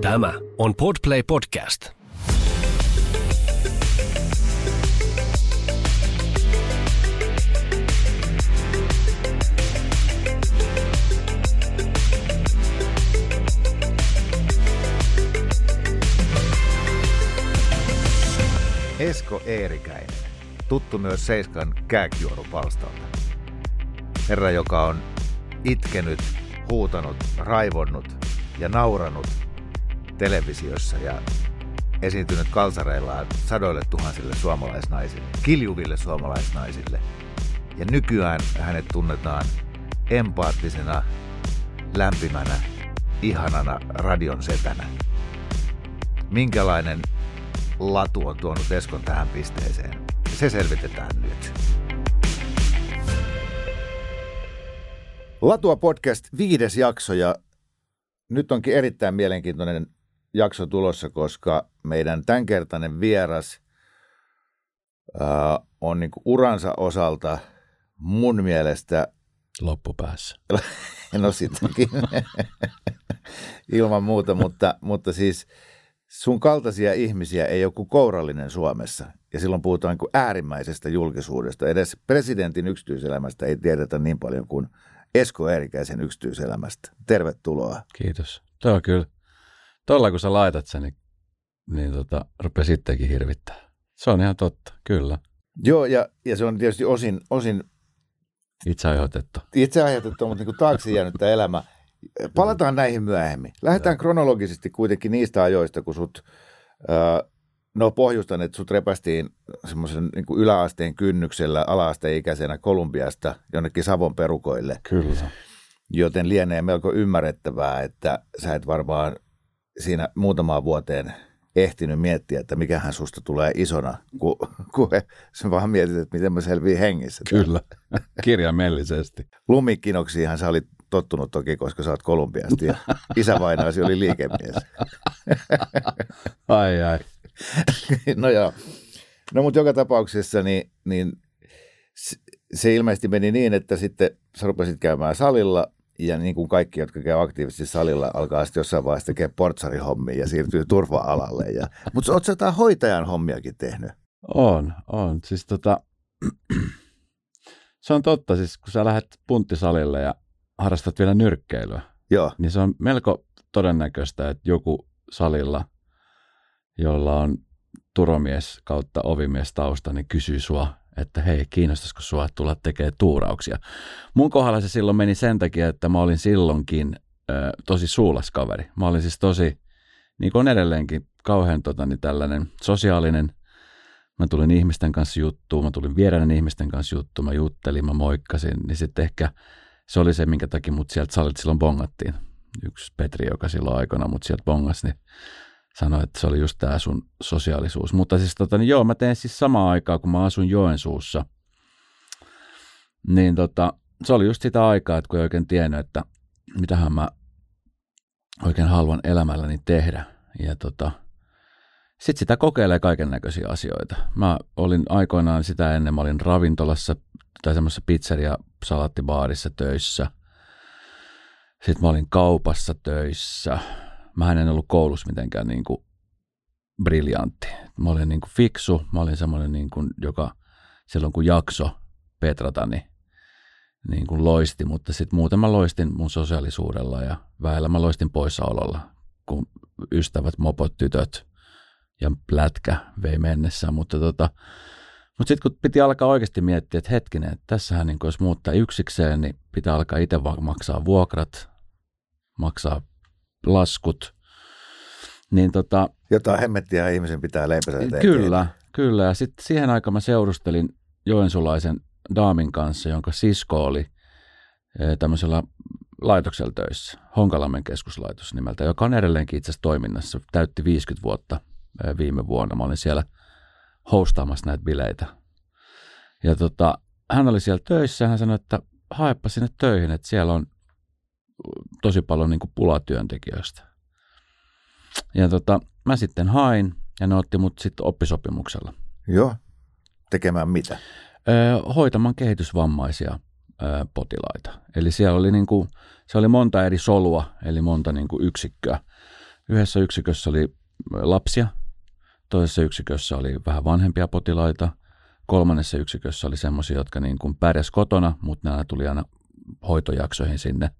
Tämä on Podplay Podcast. Esko Eerikäinen, tuttu myös Seiskan kääkjuorupalstalta. Herra, joka on itkenyt, huutanut, raivonnut ja nauranut televisiossa ja esiintynyt kalsareillaan sadoille tuhansille suomalaisnaisille, kiljuville suomalaisnaisille. Ja nykyään hänet tunnetaan empaattisena, lämpimänä, ihanana radion setänä. Minkälainen latu on tuonut Eskon tähän pisteeseen? Se selvitetään nyt. Latua podcast viides jakso ja nyt onkin erittäin mielenkiintoinen jakso tulossa, koska meidän tämänkertainen vieras ää, on niin uransa osalta mun mielestä loppupäässä. No sittenkin, ilman muuta, mutta, mutta siis sun kaltaisia ihmisiä ei ole kuin kourallinen Suomessa. Ja silloin puhutaan niin kuin äärimmäisestä julkisuudesta. Edes presidentin yksityiselämästä ei tiedetä niin paljon kuin Esko Eerikäisen yksityiselämästä. Tervetuloa. Kiitos. Tuo on kyllä. Tuolla kun sä laitat sen, niin, niin tota, rupeaa sittenkin hirvittää. Se on ihan totta, kyllä. Joo, ja, ja se on tietysti osin, osin itse aiheutettu. Itse aiheutettu, mutta niin taakse jäänyt elämä. Palataan näihin myöhemmin. Lähdetään kronologisesti kuitenkin niistä ajoista, kun sut, no pohjustan, että sut repästiin semmoisen niin yläasteen kynnyksellä ala-asteikäisenä Kolumbiasta jonnekin Savon perukoille. Kyllä. Joten lienee melko ymmärrettävää, että sä et varmaan siinä muutamaan vuoteen ehtinyt miettiä, että mikähän susta tulee isona, kun, kun sä vaan mietit, että miten mä selviin hengissä. Kyllä, kirjaimellisesti. Lumikinoksiinhan sä olit tottunut toki, koska sä oot Kolumbiasta ja isävainaasi oli liikemies. ai ai. no joo. No mutta joka tapauksessa niin, niin se ilmeisesti meni niin, että sitten sä rupesit käymään salilla ja niin kuin kaikki, jotka käy aktiivisesti salilla, alkaa sitten jossain vaiheessa tekemään portsarihommia ja siirtyy turva-alalle. Ja, mutta ootko jotain hoitajan hommiakin tehnyt? On, on. Siis tota, se on totta, siis kun sä lähdet punttisalille ja harrastat vielä nyrkkeilyä, Joo. niin se on melko todennäköistä, että joku salilla, jolla on turomies kautta ovimies tausta, niin kysyy sua, että hei, kiinnostaisiko sua tulla tekemään tuurauksia. Mun kohdalla se silloin meni sen takia, että mä olin silloinkin ö, tosi suulas kaveri. Mä olin siis tosi, niin kuin edelleenkin, kauhean tota, niin tällainen sosiaalinen. Mä tulin ihmisten kanssa juttuun, mä tulin vieraiden ihmisten kanssa juttuun, mä juttelin, mä moikkasin, niin sitten ehkä se oli se, minkä takia mut sieltä salit silloin bongattiin. Yksi Petri, joka silloin aikana mut sieltä bongasi, niin sanoi, että se oli just tämä sun sosiaalisuus. Mutta siis tota, niin joo, mä teen siis samaa aikaa, kun mä asun Joensuussa. Niin tota, se oli just sitä aikaa, että kun ei oikein tiennyt, että mitähän mä oikein haluan elämälläni tehdä. Ja tota, sitten sitä kokeilee kaiken näköisiä asioita. Mä olin aikoinaan sitä ennen, mä olin ravintolassa tai semmoisessa pizzeria salattibaarissa töissä. Sitten mä olin kaupassa töissä mä en ollut koulussa mitenkään niin kuin briljantti. Mä olin niin kuin fiksu, mä olin semmoinen, niin kuin, joka silloin kun jakso petrata, niin, niin kuin loisti, mutta sitten muuten mä loistin mun sosiaalisuudella ja vähällä mä loistin poissaololla, kun ystävät, mopot, tytöt ja plätkä vei mennessä, mutta tota, mutta sitten kun piti alkaa oikeasti miettiä, että hetkinen, että tässähän niin jos muuttaa yksikseen, niin pitää alkaa itse maksaa vuokrat, maksaa laskut. Niin tota, Jotain hemmettiä ihmisen pitää leipänsä eteen. Kyllä, kyllä. Ja sitten siihen aikaan mä seurustelin joensulaisen daamin kanssa, jonka sisko oli e, tämmöisellä laitoksella töissä, Honkalammen keskuslaitos nimeltä, joka on edelleenkin itse asiassa toiminnassa. Täytti 50 vuotta e, viime vuonna. Mä olin siellä hostaamassa näitä bileitä. Ja tota, hän oli siellä töissä ja hän sanoi, että haepa sinne töihin, että siellä on tosi paljon niin kuin pulatyöntekijöistä. Ja tota, mä sitten hain ja ne otti mut sitten oppisopimuksella. Joo. Tekemään mitä? Öö, hoitamaan kehitysvammaisia öö, potilaita. Eli siellä oli niin kuin, se oli monta eri solua, eli monta niin kuin yksikköä. Yhdessä yksikössä oli lapsia, toisessa yksikössä oli vähän vanhempia potilaita, kolmannessa yksikössä oli semmoisia, jotka niin kuin pärjäs kotona, mutta nämä tuli aina hoitojaksoihin sinne.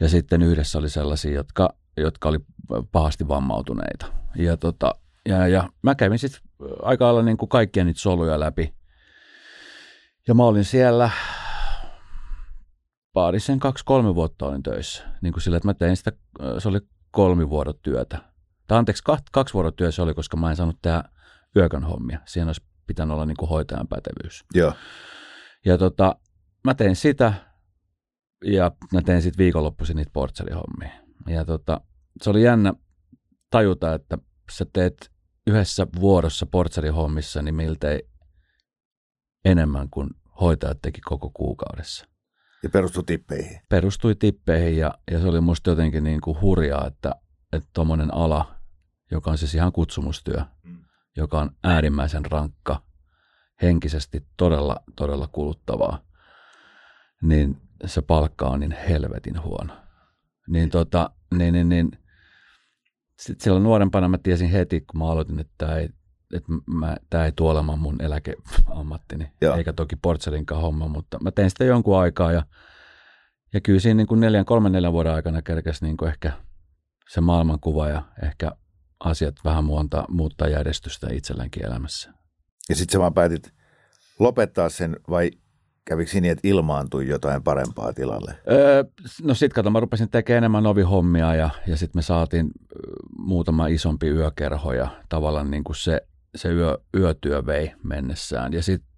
Ja sitten yhdessä oli sellaisia, jotka, jotka oli pahasti vammautuneita. Ja, tota, ja, ja mä kävin sitten aika lailla niin kuin kaikkia niitä soluja läpi. Ja mä olin siellä paarisen kaksi-kolme vuotta olin töissä. Niin kuin sillä, että mä tein sitä, se oli kolmivuorotyötä. Tai anteeksi, kaksi, vuorotyötä se oli, koska mä en saanut tehdä yökön hommia. Siinä olisi pitänyt olla niin kuin hoitajan pätevyys. Joo. Ja tota, mä tein sitä ja mä tein sitten viikonloppuisin niitä portselihommia. Ja tota, se oli jännä tajuta, että sä teet yhdessä vuorossa portsarihommissa niin miltei enemmän kuin hoitajat teki koko kuukaudessa. Ja perustui tippeihin. Perustui tippeihin ja, ja se oli musta jotenkin niin kuin hurjaa, että tuommoinen ala, joka on siis ihan kutsumustyö, mm. joka on äärimmäisen rankka, henkisesti todella, todella kuluttavaa, niin se palkka on niin helvetin huono. Niin, tota, niin, niin, niin sitten silloin nuorempana mä tiesin heti, kun mä aloitin, että tämä ei, että mä, tämä ei tule olemaan mun eläkeammattini, Joo. eikä toki portselinkaan homma, mutta mä tein sitä jonkun aikaa ja, ja kyllä siinä niin kuin neljän, kolmen neljän vuoden aikana kerkesi niin kuin ehkä se maailmankuva ja ehkä asiat vähän muunta, muuttaa järjestystä itselläänkin elämässä. Ja sitten sä vaan päätit lopettaa sen vai kävikö niin, että ilmaantui jotain parempaa tilalle? Öö, no sitten kato, mä rupesin tekemään enemmän ovihommia ja, ja sitten me saatiin muutama isompi yökerho ja tavallaan niin kuin se, se yö, yötyö vei mennessään. Ja sitten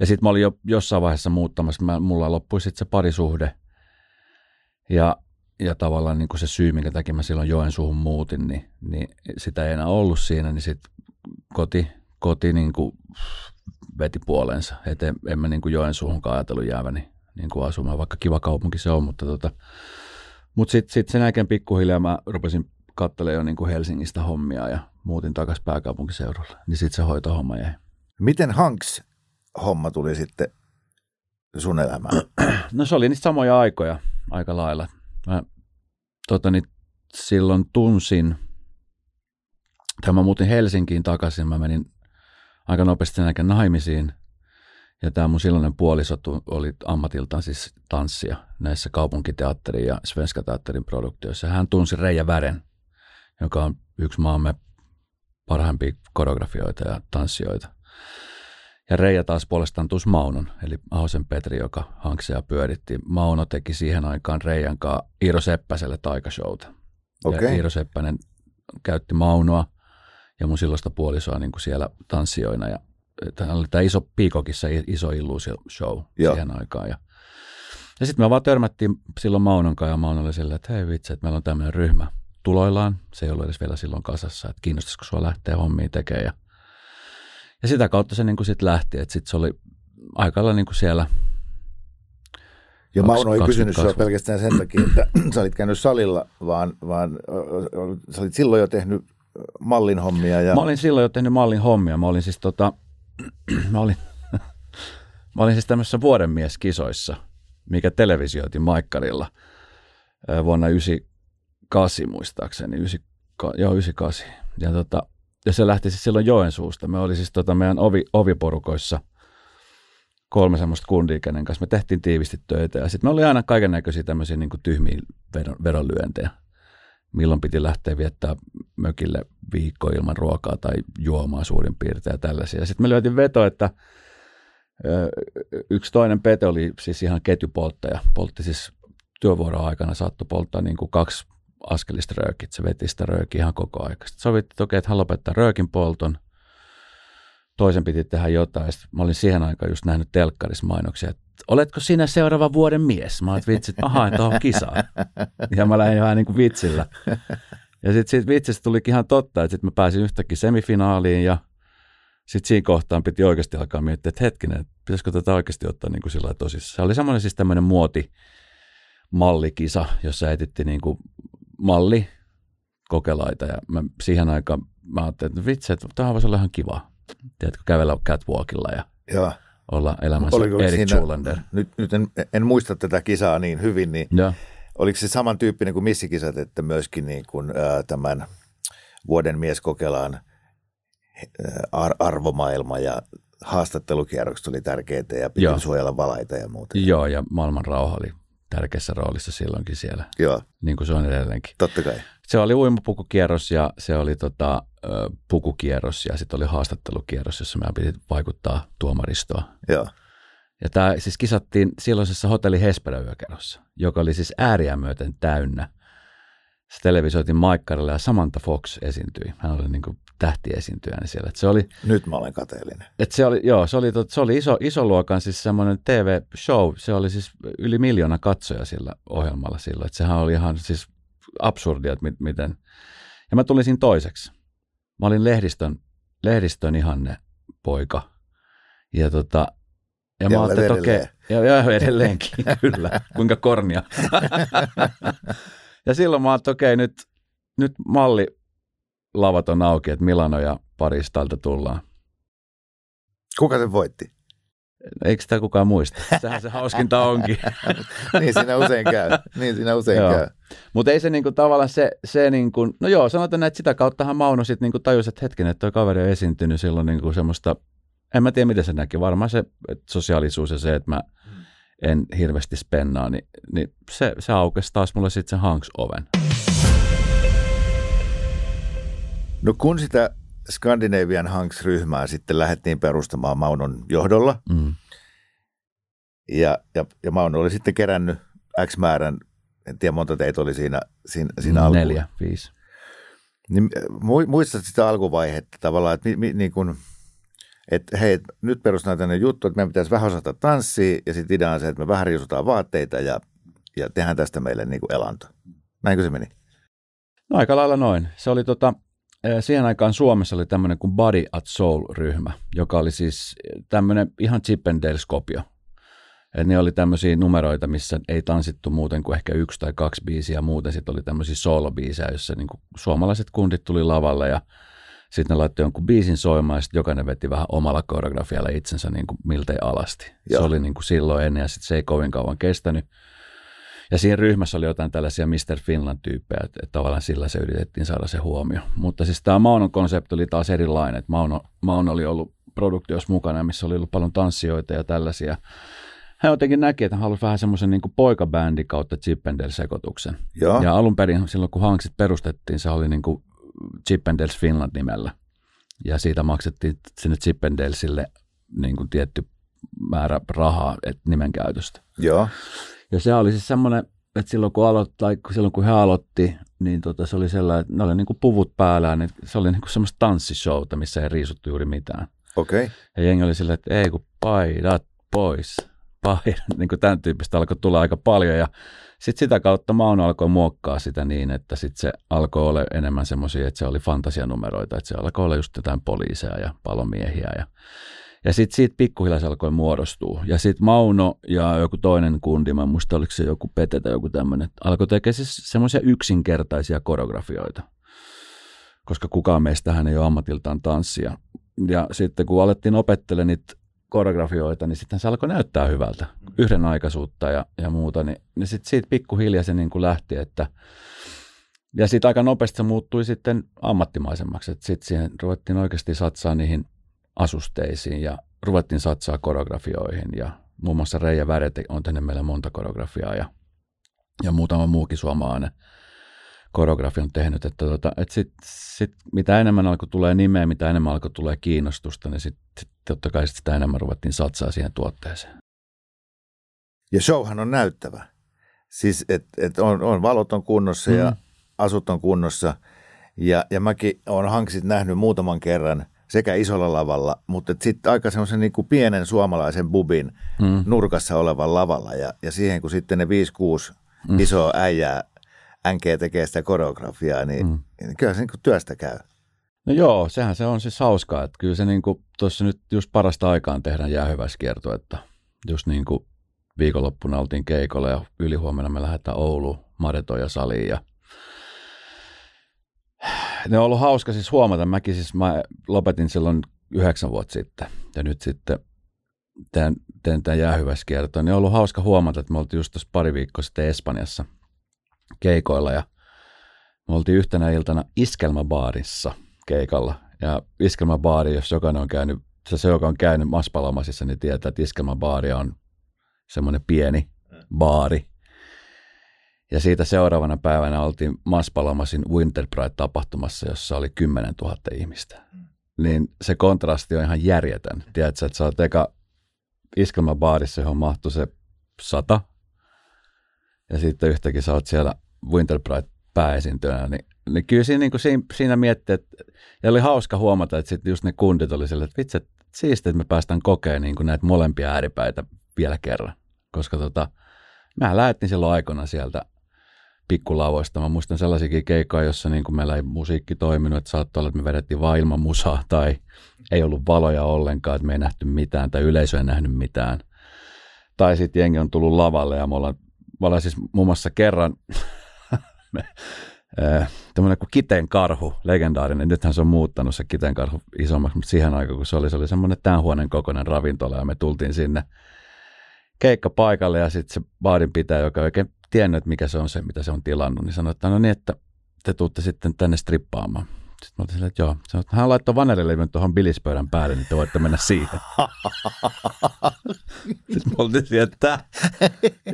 ja sit mä olin jo jossain vaiheessa muuttamassa, mä, mulla loppui sitten se parisuhde ja, ja tavallaan niin kuin se syy, minkä takia mä silloin Joensuuhun muutin, niin, niin sitä ei enää ollut siinä, niin sitten koti, koti niin kuin veti puoleensa. Että en, en mä niin kuin Joensuuhunkaan ajatellut jääväni niin kuin asumaan, vaikka kiva kaupunki se on, mutta tota, mut sitten sit sen jälkeen pikkuhiljaa mä rupesin katselemaan jo niin kuin Helsingistä hommia ja muutin takaisin pääkaupunkiseudulle. Niin sitten se hoitohomma jäi. Miten Hanks homma tuli sitten sun elämään? No se oli niitä samoja aikoja aika lailla. Mä tota, niin, silloin tunsin, tai mä muutin Helsinkiin takaisin, mä menin aika nopeasti sen jälkeen naimisiin. Ja tämä mun silloinen puoliso oli ammatiltaan siis tanssia näissä kaupunkiteatterin ja Svenska Teatterin produktioissa. Hän tunsi Reija Vären, joka on yksi maamme parhaimpia koreografioita ja tanssijoita. Ja Reija taas puolestaan tuus Maunon, eli Ahosen Petri, joka hanksia pyöritti. Mauno teki siihen aikaan Reijan kanssa Iiro Seppäselle taikashowta. Okay. Ja Iiro Seppänen käytti Maunoa ja mun silloista puolisoa niin kuin siellä tanssijoina. Ja tämä oli tämä iso Piikokissa iso illuusio show Joo. siihen aikaan. Ja, ja sitten me vaan törmättiin silloin Maunon kanssa ja Mauno oli silleen, että hei vitsi, että meillä on tämmöinen ryhmä tuloillaan. Se ei ollut edes vielä silloin kasassa, että kiinnostaisiko sua lähteä hommiin tekemään. Ja, ja sitä kautta se niin kuin sitten lähti, että sitten se oli aikalla niin kuin siellä ja Mauno ei kysynyt sinua pelkästään sen takia, että sä olit käynyt salilla, vaan, vaan sä olit silloin jo tehnyt mallin hommia. Ja... Mä olin silloin jo tehnyt mallin hommia. Mä olin siis, tota, mä olin, mä olin siis tämmöisessä vuodenmieskisoissa, mikä televisioitiin Maikkarilla vuonna 98 muistaakseni, 9, joo 98. Ja, tota, ja se lähti siis silloin Joensuusta. Me oli siis tota meidän ovi, oviporukoissa kolme semmoista kundia, kanssa me tehtiin tiivisti töitä. Ja sitten me oli aina kaiken näköisiä tämmöisiä niin tyhmiä veronlyöntejä milloin piti lähteä viettää mökille viikko ilman ruokaa tai juomaa suurin piirtein ja tällaisia. Sitten me löytiin veto, että yksi toinen pete oli siis ihan ketjupolttaja. Poltti siis työvuoron aikana saattoi polttaa niin kuin kaksi askelista röökit. Se veti sitä röökiä ihan koko ajan. Sitten sovittiin, että okei, että hän lopettaa röökin polton. Toisen piti tehdä jotain. Sitten mä olin siihen aikaan just nähnyt telkkarissa mainoksia, että oletko sinä seuraava vuoden mies? Mä olin vitsit, mä haen tuohon kisaan. Ja mä lähdin vähän niin kuin vitsillä. Ja sitten siitä vitsistä tulikin ihan totta, että sitten mä pääsin yhtäkkiä semifinaaliin ja sitten siinä kohtaan piti oikeasti alkaa miettiä, että hetkinen, pitäisikö tätä oikeasti ottaa niin kuin sillä tosissaan. Se oli semmoinen siis tämmöinen muoti mallikisa, jossa etittiin niin kuin malli kokelaita ja mä siihen aikaan mä ajattelin, että vitsi, että tämä voisi olla ihan kiva. Tiedätkö, kävellä catwalkilla ja Joo olla elämänsä Oliko Erik siinä- Zulander. Nyt, nyt en, en muista tätä kisaa niin hyvin, niin Joo. oliko se samantyyppinen kuin missikisat, että myöskin niin kuin, ää, tämän vuoden mies kokelaan ar- arvomaailma ja haastattelukierrokset oli tärkeitä ja piti Joo. suojella valaita ja muuta. Joo, ja maailman rauha oli tärkeässä roolissa silloinkin siellä, Joo, niin kuin se on edelleenkin. totta kai. Se oli uimapukukierros ja se oli tota, pukukierros ja sitten oli haastattelukierros, jossa meidän piti vaikuttaa tuomaristoa. Joo, Ja tämä siis kisattiin silloisessa hotelli Hesperä yökerrossa, joka oli siis ääriä myöten täynnä. Se televisoitiin Maikkarilla ja Samantha Fox esiintyi. Hän oli niin kuin tähtiesiintyjänä siellä. Et se oli, nyt mä olen kateellinen. et se oli, joo, se oli, se oli iso, iso luokan siis semmoinen TV-show. Se oli siis yli miljoona katsoja sillä ohjelmalla silloin. Et sehän oli ihan siis absurdia, että mit, miten. Ja mä tulin siinä toiseksi. Mä olin lehdistön, lehdistön ihanne poika. Ja tota, ja mä Ja ajattelin, että okei, ja, ja edelleenkin, kyllä, kuinka kornia. ja silloin mä ajattelin, okei, nyt, nyt malli lavat on auki, että Milano ja Paris täältä tullaan. Kuka se voitti? Eikö sitä kukaan muista? Sehän se hauskinta onkin. Niin siinä usein käy. Niin siinä usein Joo. käy. Mutta ei se niinku tavallaan se, se niinku, no joo, sanotaan näin, että sitä kauttahan Mauno sitten niinku tajusi, että hetken, että toi kaveri on esiintynyt silloin niinku semmoista, en mä tiedä miten se näki, varmaan se sosiaalisuus ja se, että mä en hirveästi spennaa, niin, niin se, se aukesi taas mulle sitten se Hanks oven. No kun sitä Scandinavian Hanks-ryhmää sitten lähdettiin perustamaan Maunon johdolla, Mm. ja, ja, ja Mauno oli sitten kerännyt X määrän, en tiedä monta teitä oli siinä, siinä, siinä alkuun. Neljä, viisi. Niin, mu- muistat sitä alkuvaihetta tavallaan, että, mi, mi, niin kun, että hei, nyt perustetaan tänne juttu, että meidän pitäisi vähän osata tanssia, ja sitten idea on se, että me vähän riisutaan vaatteita ja, ja tehdään tästä meille niin kuin elanto. Näinkö se meni? No aika lailla noin. Se oli tota, siihen aikaan Suomessa oli tämmöinen kuin Body at Soul-ryhmä, joka oli siis tämmöinen ihan Chip and Dale-skopio. Et ne oli tämmöisiä numeroita, missä ei tanssittu muuten kuin ehkä yksi tai kaksi biisiä, muuten sitten oli tämmöisiä soolobiisejä, joissa niin suomalaiset kundit tuli lavalle ja sitten ne laittoi jonkun biisin soimaan ja sitten jokainen veti vähän omalla koreografialla itsensä niin kuin miltei alasti. Joo. Se oli niin kuin silloin ennen ja sitten se ei kovin kauan kestänyt. Ja siinä ryhmässä oli jotain tällaisia Mr. Finland-tyyppejä, että, että tavallaan sillä se yritettiin saada se huomio. Mutta siis tämä Maunon konsepti oli taas erilainen, että Mauno, Mauno oli ollut produktiossa mukana, missä oli ollut paljon tanssijoita ja tällaisia. Hän jotenkin näki, että hän halusi vähän semmoisen niin poikabändi kautta Chip and Dale-sekoituksen. Joo. Ja alun perin silloin, kun Hanksit perustettiin, se oli niin kuin Chip Finland nimellä. Ja siitä maksettiin sinne Chip and Dalesille niin kuin tietty määrä rahaa et nimen käytöstä. Joo. Ja se oli siis semmoinen, että silloin kun, aloitti, tai silloin kun he aloitti, niin tota, se oli sellainen, että ne oli niin kuin puvut päällään, niin se oli niin kuin semmoista tanssishowta, missä ei riisuttu juuri mitään. Okei. Okay. Ja jengi oli silleen, että ei kun paidat pois, paidat, niin kuin tämän tyyppistä alkoi tulla aika paljon ja sitten sitä kautta Mauno alkoi muokkaa sitä niin, että sitten se alkoi olla enemmän semmoisia, että se oli fantasianumeroita, että se alkoi olla just jotain poliiseja ja palomiehiä ja ja sitten siitä pikkuhiljaa se alkoi muodostua. Ja sitten Mauno ja joku toinen kundi, mä muista oliko se joku Pete tai joku tämmöinen, alkoi tekemään siis semmoisia yksinkertaisia koreografioita. Koska kukaan meistähän ei ole ammatiltaan tanssia. Ja sitten kun alettiin opettelemaan niitä koreografioita, niin sitten se alkoi näyttää hyvältä. Yhdenaikaisuutta ja, ja muuta. Niin, niin sitten siitä pikkuhiljaa se niin kuin lähti, että ja sitten aika nopeasti se muuttui sitten ammattimaisemmaksi. Sitten siihen ruvettiin oikeasti satsaa niihin asusteisiin ja ruvettiin satsaa koreografioihin ja muun muassa Reija Värete on tehnyt meillä monta koreografiaa ja, ja muutama muukin suomalainen koreografian tehnyt, että, tota, että sit, sit, mitä enemmän alkoi tulee nimeä, mitä enemmän alkoi tulee kiinnostusta, niin sitten sit totta kai sit sitä enemmän ruvettiin satsaa siihen tuotteeseen. Ja showhan on näyttävä. Siis, että et on, on valot on kunnossa mm. ja asut on kunnossa. Ja, ja mäkin olen hanksit nähnyt muutaman kerran sekä isolla lavalla, mutta sitten aika semmoisen niin kuin pienen suomalaisen bubin Mm. nurkassa olevan lavalla. Ja, ja siihen kun sitten ne 5-6 Mm. isoa äijää NG tekee sitä koreografiaa, niin, Mm. niin kyllä se niin kuin työstä käy. No joo, sehän se on siis hauskaa, että kyllä se niinku, tuossa nyt just parasta aikaan tehdään jäähyväiskierto, että just niin kuin viikonloppuna oltiin keikolla ja ylihuomenna me lähdetään Ouluun Maretoja saliin ja ne on ollut hauska siis huomata. Mäkin siis mä lopetin silloin yhdeksän vuotta sitten ja nyt sitten teen, teen tämän jäähyväiskiertoon, niin on ollut hauska huomata, että me oltiin just tuossa pari viikkoa sitten Espanjassa keikoilla ja me oltiin yhtenä iltana iskelmäbaarissa keikalla. Ja iskelmäbaari, jos jokainen on käynyt, se, se joka on käynyt Maspalomasissa, niin tietää, että iskelmäbaari on semmoinen pieni baari. Ja siitä seuraavana päivänä oltiin Maspalomasin Winter Pride-tapahtumassa, jossa oli 10 000 ihmistä. Niin se kontrasti on ihan järjetön. Tiedätkö, että sä oot eka iskelmäbaarissa, johon mahtuu se sata, ja sitten yhtäkkiä sä oot siellä Winter Pride pääesiintyjänä, niin, niin kyllä siinä, niin kuin siinä, siinä mietti, että ja oli hauska huomata, että sitten just ne kundit oli sille, että vitsi, siistiä, että me päästään kokemaan niin kuin näitä molempia ääripäitä vielä kerran. Koska tota, mä lähettiin silloin aikana sieltä pikkulavoista. Mä muistan sellaisiakin keikkoja, jossa niin kuin meillä ei musiikki toiminut, että saattoi olla, että me vedettiin vain ilman musaa tai ei ollut valoja ollenkaan, että me ei nähty mitään tai yleisö ei nähnyt mitään. Tai sitten jengi on tullut lavalle ja me ollaan, me ollaan siis muun muassa kerran tämmöinen kuin Kiteen karhu, legendaarinen. Nythän se on muuttanut se Kiteen karhu isommaksi, mutta siihen aikaan, kun se oli, se oli semmoinen tämän huoneen kokoinen ravintola ja me tultiin sinne keikkapaikalle ja sitten se baadin pitää, joka ei oikein tiennyt, että mikä se on se, mitä se on tilannut, niin sanoi, että no niin, että te tuutte sitten tänne strippaamaan. Sitten mä olin silleen, että joo. Sanoin, että hän laittoi vanerilevyn tuohon bilispöydän päälle, niin te voitte mennä siihen. sitten mä olin siihen, että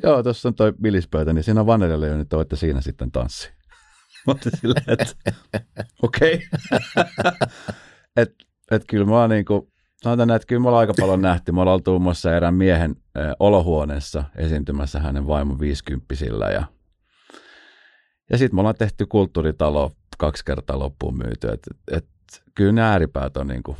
joo, tuossa on toi bilispöytä, niin siinä on vanerilevy, niin te voitte siinä sitten tanssia. Mä olin silleen, että okei. että et kyllä mä oon niinku, sanotaan näin, että kyllä me ollaan aika paljon nähty. Me ollaan oltu muun muassa erään miehen äh, olohuoneessa esiintymässä hänen vaimon viisikymppisillä ja ja sitten me ollaan tehty kulttuuritalo kaksi kertaa loppuun myyty. Et, et, kyllä ne ääripäät on niin kuin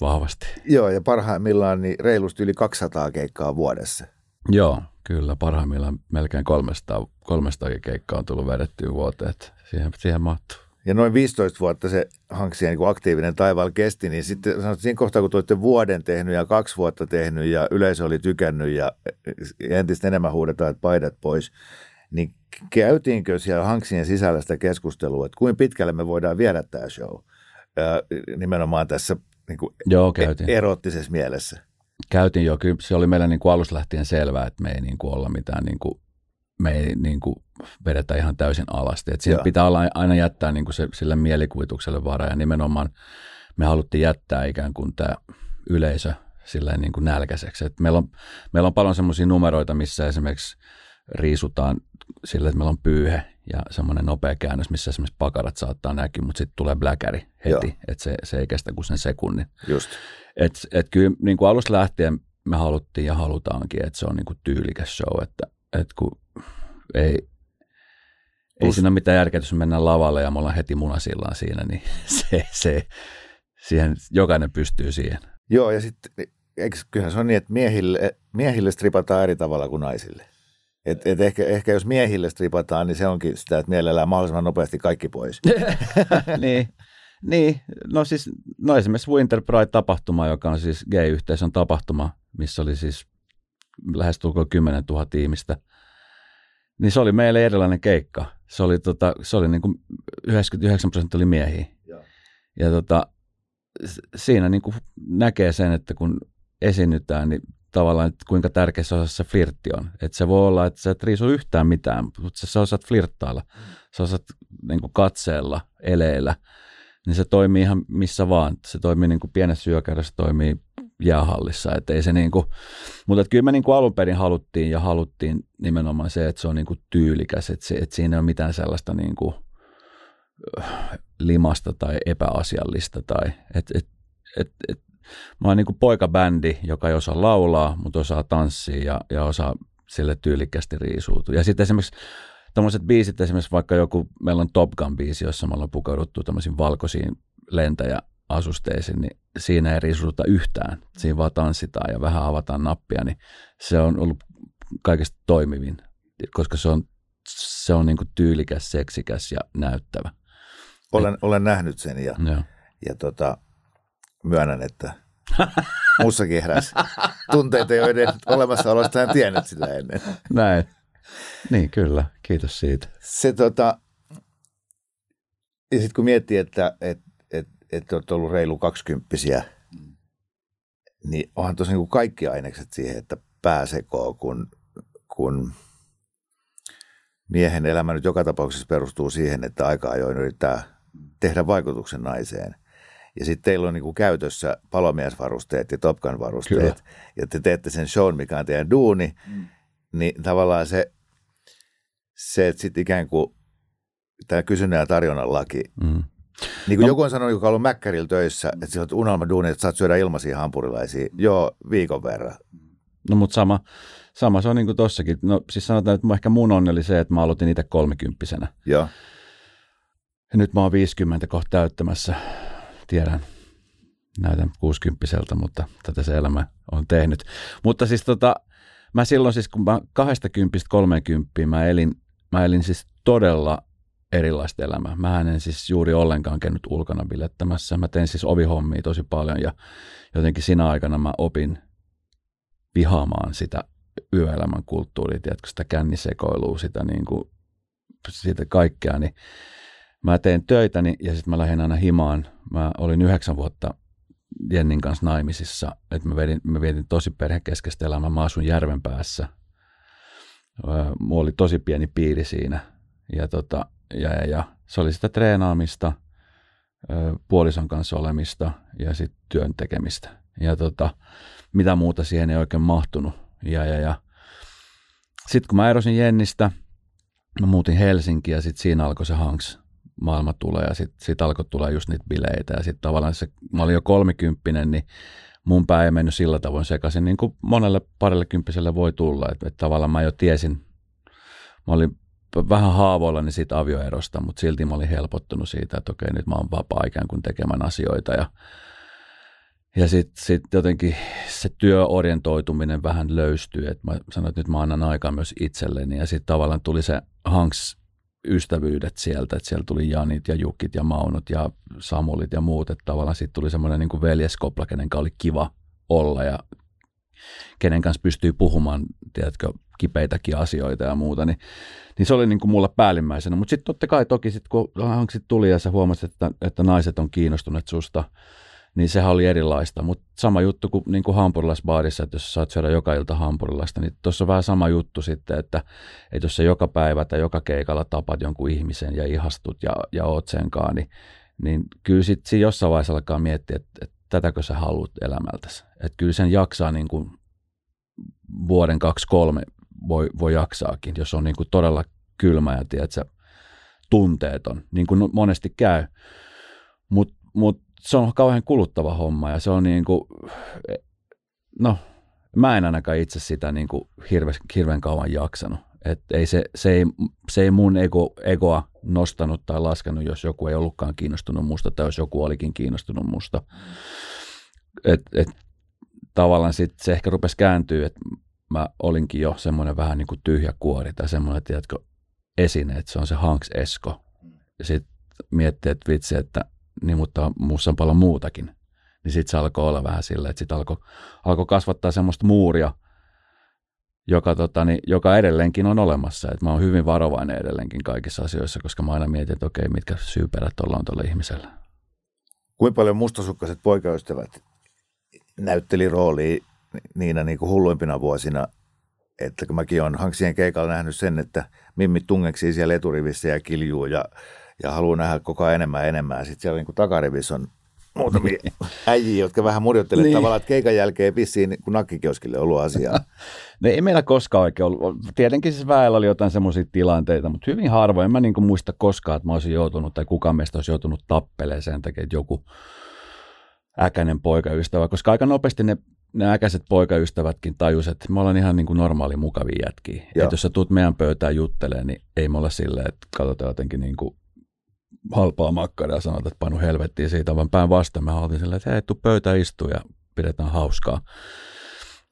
vahvasti. Joo, ja parhaimmillaan niin reilusti yli 200 keikkaa vuodessa. Joo, kyllä. Parhaimmillaan melkein 300, 300 keikkaa on tullut vedettyä vuoteen. Siihen, siihen mahtuu. Ja noin 15 vuotta se Hanksien niin aktiivinen taivaalla kesti, niin sitten sanot, siinä kohtaa, kun olette vuoden tehnyt ja kaksi vuotta tehnyt ja yleisö oli tykännyt ja entistä enemmän huudetaan, että paidat pois, niin käytiinkö siellä Hanksien sisällä sitä keskustelua, että kuinka pitkälle me voidaan viedä tämä show nimenomaan tässä niin kuin Joo, käytiin. erottisessa mielessä? Käytiin jo, kyllä se oli meillä niin kuin alusta lähtien selvää, että me ei niin kuin olla mitään, niin kuin, me ei niin kuin vedetä ihan täysin alasti. Että siinä pitää olla, aina jättää niin kuin se, sille mielikuvitukselle varaa ja nimenomaan me haluttiin jättää ikään kuin tämä yleisö silleen niin kuin nälkäiseksi. Et meillä, on, meillä on paljon semmoisia numeroita, missä esimerkiksi riisutaan sillä, että meillä on pyyhe ja semmoinen nopea käännös, missä esimerkiksi pakarat saattaa näkyä, mutta sitten tulee bläkäri heti, että se, se ei kestä kuin sen sekunnin. Just. Et, et kyllä niin kuin alusta lähtien me haluttiin ja halutaankin, että se on niin kuin tyylikäs show, että, että kun ei, ei siinä ole mitään järkeä, jos mennään lavalle ja me ollaan heti munasillaan siinä, niin se, se, siihen, jokainen pystyy siihen. Joo, ja sitten eikö, kyllähän se on niin, että miehille, miehille stripataan eri tavalla kuin naisille. Et, et ehkä, ehkä jos miehille stripataan, niin se onkin sitä, että mielellään mahdollisimman nopeasti kaikki pois. niin, niin, no siis, no esimerkiksi Winter Pride-tapahtuma, joka on siis gay-yhteisön tapahtuma, missä oli siis lähes tulkoon 10 000 ihmistä, niin se oli meille erilainen keikka. Se oli, tota, se oli niin kuin 99 prosenttia oli miehiä. Ja, ja tota, siinä niin kuin näkee sen, että kun esiinnytään, niin tavallaan, että kuinka tärkeässä osassa se flirtti on. Että se voi olla, että sä et riisu yhtään mitään, mutta sä osaat flirttailla, sä osaat niin kuin katseella, eleillä, niin se toimii ihan missä vaan. Se toimii niin kuin pienessä syökäydessä, toimii jäähallissa. Että ei se niin kuin, mutta kyllä me niin kuin alun perin haluttiin ja haluttiin nimenomaan se, että se on niin kuin tyylikäs, että, se, että siinä ei ole mitään sellaista niin kuin limasta tai epäasiallista. Tai, et, et, et, et, mä oon niin kuin poikabändi, joka ei osaa laulaa, mutta osaa tanssia ja, ja osaa sille tyylikkästi riisuutua. Ja sitten esimerkiksi tämmöiset biisit, esimerkiksi vaikka joku, meillä on Top Gun-biisi, jossa me ollaan pukeuduttu tämmöisiin valkoisiin lentäjäasusteisiin, niin siinä ei riisuta yhtään. Siinä vaan tanssitaan ja vähän avataan nappia, niin se on ollut kaikista toimivin, koska se on, se on niin kuin tyylikäs, seksikäs ja näyttävä. Olen, Et, olen nähnyt sen ja, ja. ja tota, myönnän, että muussakin heräsi tunteita, joiden olemassaolosta en tiennyt sitä ennen. Näin. Niin, kyllä. Kiitos siitä. Se tota, ja sitten kun miettii, että et, et, et olet ollut reilu kaksikymppisiä niin onhan tosiaan niin kaikki ainekset siihen, että pääsekoo, kun, kun miehen elämä nyt joka tapauksessa perustuu siihen, että aika ajoin yrittää tehdä vaikutuksen naiseen. Ja sitten teillä on niinku käytössä palomiesvarusteet ja Top Gun-varusteet. Kyllä. Ja te teette sen shown, mikä on teidän duuni. Mm. Niin tavallaan se, se että sitten ikään kuin tämä kysynnän ja tarjonnan laki. Mm. Niin kuin no, joku on sanonut, joka on ollut Mäkkärillä töissä, että sä oot unelma duuni, että saat syödä ilmaisia hampurilaisia. Joo, viikon verran. No mutta sama, sama se on niin kuin tossakin. No siis sanotaan, että ehkä mun onni oli se, että mä aloitin itse kolmikymppisenä. Joo. Ja nyt mä oon 50 kohta täyttämässä. Tiedän, näytän 60 mutta tätä se elämä on tehnyt. Mutta siis tota, mä silloin siis, kun mä 20 30 mä elin, mä elin siis todella erilaista elämää. Mä en siis juuri ollenkaan käynyt ulkona bilettämässä. Mä tein siis ovihommia tosi paljon ja jotenkin siinä aikana mä opin vihaamaan sitä yöelämän kulttuuria, tiedätkö, sitä kännisekoilua, sitä, niin kuin, sitä kaikkea, niin mä tein töitäni ja sitten mä lähdin aina himaan. Mä olin yhdeksän vuotta Jennin kanssa naimisissa, että mä, vedin, mä vietin tosi perhekeskeistä elämää. Mä asun järven päässä. Mulla oli tosi pieni piiri siinä ja, tota, ja, ja, ja se oli sitä treenaamista, puolison kanssa olemista ja sitten työn tekemistä. Ja tota, mitä muuta siihen ei oikein mahtunut. Ja, ja, ja. Sitten kun mä erosin Jennistä, mä muutin Helsinkiin ja sitten siinä alkoi se Hanks maailma tulee ja sitten sit alkoi tulla just niitä bileitä ja sitten tavallaan se, mä olin jo kolmikymppinen, niin mun pää ei mennyt sillä tavoin sekaisin, niin kuin monelle parille kymppiselle voi tulla, että, että tavallaan mä jo tiesin, mä olin vähän haavoillani siitä avioerosta, mutta silti mä olin helpottunut siitä, että okei, nyt mä oon vapaa ikään kuin tekemään asioita ja ja sitten sit jotenkin se työorientoituminen vähän löystyy, että mä sanoin, että nyt mä annan aikaa myös itselleni. Ja sitten tavallaan tuli se Hanks ystävyydet sieltä, että siellä tuli Janit ja Jukit ja Maunut ja Samulit ja muut, että tavallaan sitten tuli semmoinen niin veljeskopla, kenen kanssa oli kiva olla ja kenen kanssa pystyy puhumaan, tiedätkö, kipeitäkin asioita ja muuta, niin, niin se oli niin kuin mulla päällimmäisenä. Mutta sitten totta kai toki, sit, kun Hanksit tuli ja sä huomasit, että, että naiset on kiinnostuneet susta, niin sehän oli erilaista. Mutta sama juttu kuin, niin kuin hampurilaisbaarissa, että jos saat syödä joka ilta hampurilaista, niin tuossa on vähän sama juttu sitten, että, että jos sä joka päivä tai joka keikalla tapat jonkun ihmisen ja ihastut ja, ja oot senkaan, niin, niin kyllä sitten jossain vaiheessa alkaa miettiä, että, että tätäkö sä haluat elämältäsi. Että kyllä sen jaksaa niin kuin vuoden, kaksi, kolme voi, voi jaksaakin, jos on niin kuin todella kylmä ja tiedätkö, tunteeton, niin kuin monesti käy. Mutta mut se on kauhean kuluttava homma ja se on niin kuin, no mä en ainakaan itse sitä niin kuin hirve, hirveän kauan jaksanut. Et ei se, se, ei, se ei mun ego, egoa nostanut tai laskenut, jos joku ei ollutkaan kiinnostunut musta tai jos joku olikin kiinnostunut musta. Et, et, tavallaan sit se ehkä rupesi kääntyä, että mä olinkin jo semmoinen vähän niin kuin tyhjä kuori tai semmoinen, tiedätkö, esine, että se on se Hanks Esko. Ja sitten miettii, että vitsi, että niin mutta muussa on paljon muutakin. Niin sitten se alkoi olla vähän silleen, että sitten alkoi, alkoi kasvattaa semmoista muuria, joka, tota, niin, joka edelleenkin on olemassa. Et mä oon hyvin varovainen edelleenkin kaikissa asioissa, koska mä aina mietin, että okei, mitkä syyperät ollaan tuolla ihmisellä. Kuinka paljon mustasukkaiset poikaystävät näytteli roolia niinä niin kuin hulluimpina vuosina, että kun mäkin olen Hanksien keikalla nähnyt sen, että Mimmi tungeksi siellä eturivissä ja kiljuu ja ja haluaa nähdä koko ajan enemmän ja enemmän. Sitten siellä niin takarivissä on muutamia äijiä, jotka vähän murjottelevat niin. tavallaan, että keikan jälkeen vissiin kun nakkikioskille on ollut asiaa. no ei meillä koskaan oikein ollut. Tietenkin siis väellä oli jotain semmoisia tilanteita, mutta hyvin harvoin. En mä niin muista koskaan, että mä olisin joutunut tai kukaan meistä olisi joutunut tappelemaan sen takia, että joku äkäinen poikaystävä, koska aika nopeasti ne, ne äkäiset poikaystävätkin tajus, että me ollaan ihan niin kuin normaali mukavia jätkiä. Että jos sä tuut meidän pöytään juttelemaan, niin ei me olla silleen, että katsotaan jotenkin niin kuin halpaa makkaraa ja sanot, että painu helvettiin siitä, vaan päinvastoin me oltiin silleen, että hei, tuu pöytä istuu ja pidetään hauskaa.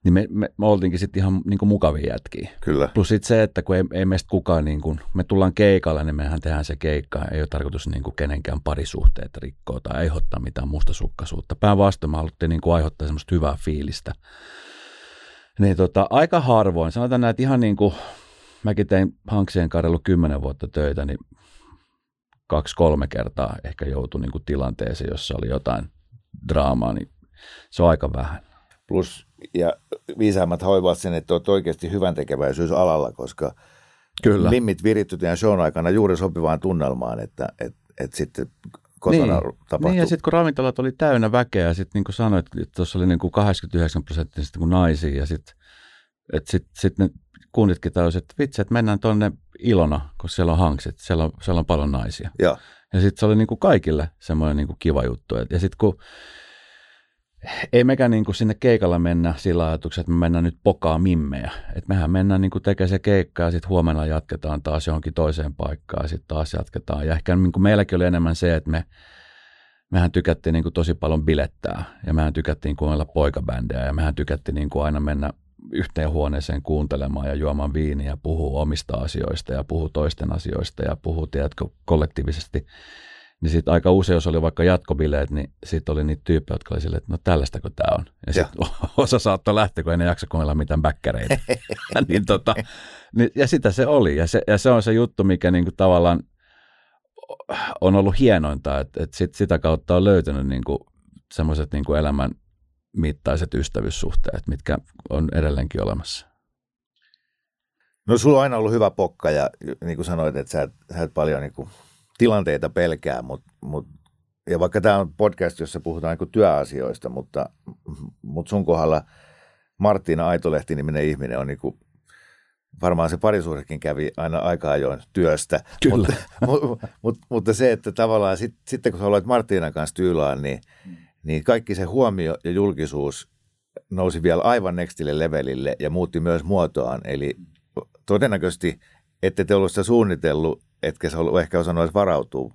Niin me, me, me oltiinkin sitten ihan niin kuin mukavia jätkiä. Kyllä. Plus sitten se, että kun ei, ei meistä kukaan, niin kuin, me tullaan keikalle, niin mehän tehdään se keikka. Ei ole tarkoitus niin kuin kenenkään parisuhteet rikkoa tai aiheuttaa mitään mustasukkaisuutta. Päinvastoin me haluttiin niin kuin aiheuttaa semmoista hyvää fiilistä. Niin tota, aika harvoin, sanotaan näin, että ihan niin kuin mäkin tein Hanksien karjalla kymmenen vuotta töitä, niin kaksi-kolme kertaa ehkä joutui niin kuin tilanteeseen, jossa oli jotain draamaa, niin se on aika vähän. Plus, ja viisaimmat hoivaat sen, että olet oikeasti hyvän tekeväisyys alalla, koska Kyllä. mimmit virittytään shown aikana juuri sopivaan tunnelmaan, että et, et sitten kotona niin. tapahtuu. Niin, ja sitten kun ravintolat oli täynnä väkeä, ja sitten niin kuin sanoit, että tuossa oli niin kuin 89 prosenttisesti kuin naisia, ja sitten sitten sit ne kunnitkin tajusivat, että vitsi, että mennään tuonne Ilona, koska siellä on hankset, siellä on, siellä on paljon naisia. Joo. Ja sitten se oli niin kuin kaikille semmoinen niin kuin kiva juttu. Ja sitten kun ei mekään niin kuin sinne keikalla mennä sillä ajatuksella, että me mennään nyt pokaa mimmejä. Et mehän mennään niin kuin tekemään se keikka ja sitten huomenna jatketaan taas johonkin toiseen paikkaan ja sitten taas jatketaan. Ja ehkä niin kuin meilläkin oli enemmän se, että me, mehän tykättiin niin kuin tosi paljon bilettää ja mehän tykättiin kuunnella poikabändejä ja mehän tykättiin niin kuin aina mennä yhteen huoneeseen kuuntelemaan ja juomaan viiniä ja puhua omista asioista ja puhua toisten asioista ja puhua, tiedätkö, kollektiivisesti. Niin sitten aika usein, jos oli vaikka jatkobileet, niin sitten oli niitä tyyppejä, jotka oli silleen, että no tällaistako tämä on. Ja sitten osa saattoi lähteä, kun ei ne jaksa kuunnella mitään bäkkäreitä. niin tota, niin, ja sitä se oli. Ja se, ja se on se juttu, mikä niinku tavallaan on ollut hienointa, että, että sit, sitä kautta on löytynyt niinku semmoiset niinku elämän mittaiset ystävyyssuhteet, mitkä on edelleenkin olemassa. No sulla on aina ollut hyvä pokka ja niin kuin sanoit, että sä et, sä et paljon niin kuin tilanteita pelkää, mutta mut, ja vaikka tämä on podcast, jossa puhutaan niin työasioista, mutta, mutta sun kohdalla Marttiina Aitolehti-niminen ihminen on niin kuin, varmaan se parisuhdekin kävi aina aika ajoin työstä. Kyllä. Mutta, mutta, mutta, mutta se, että tavallaan sit, sitten kun sä olet Marttiinan kanssa tyylaan, niin, niin kaikki se huomio ja julkisuus nousi vielä aivan nextille levelille ja muutti myös muotoaan. Eli todennäköisesti ette te ollut sitä suunnitellut, etkä sä ollut ehkä osannut edes varautua.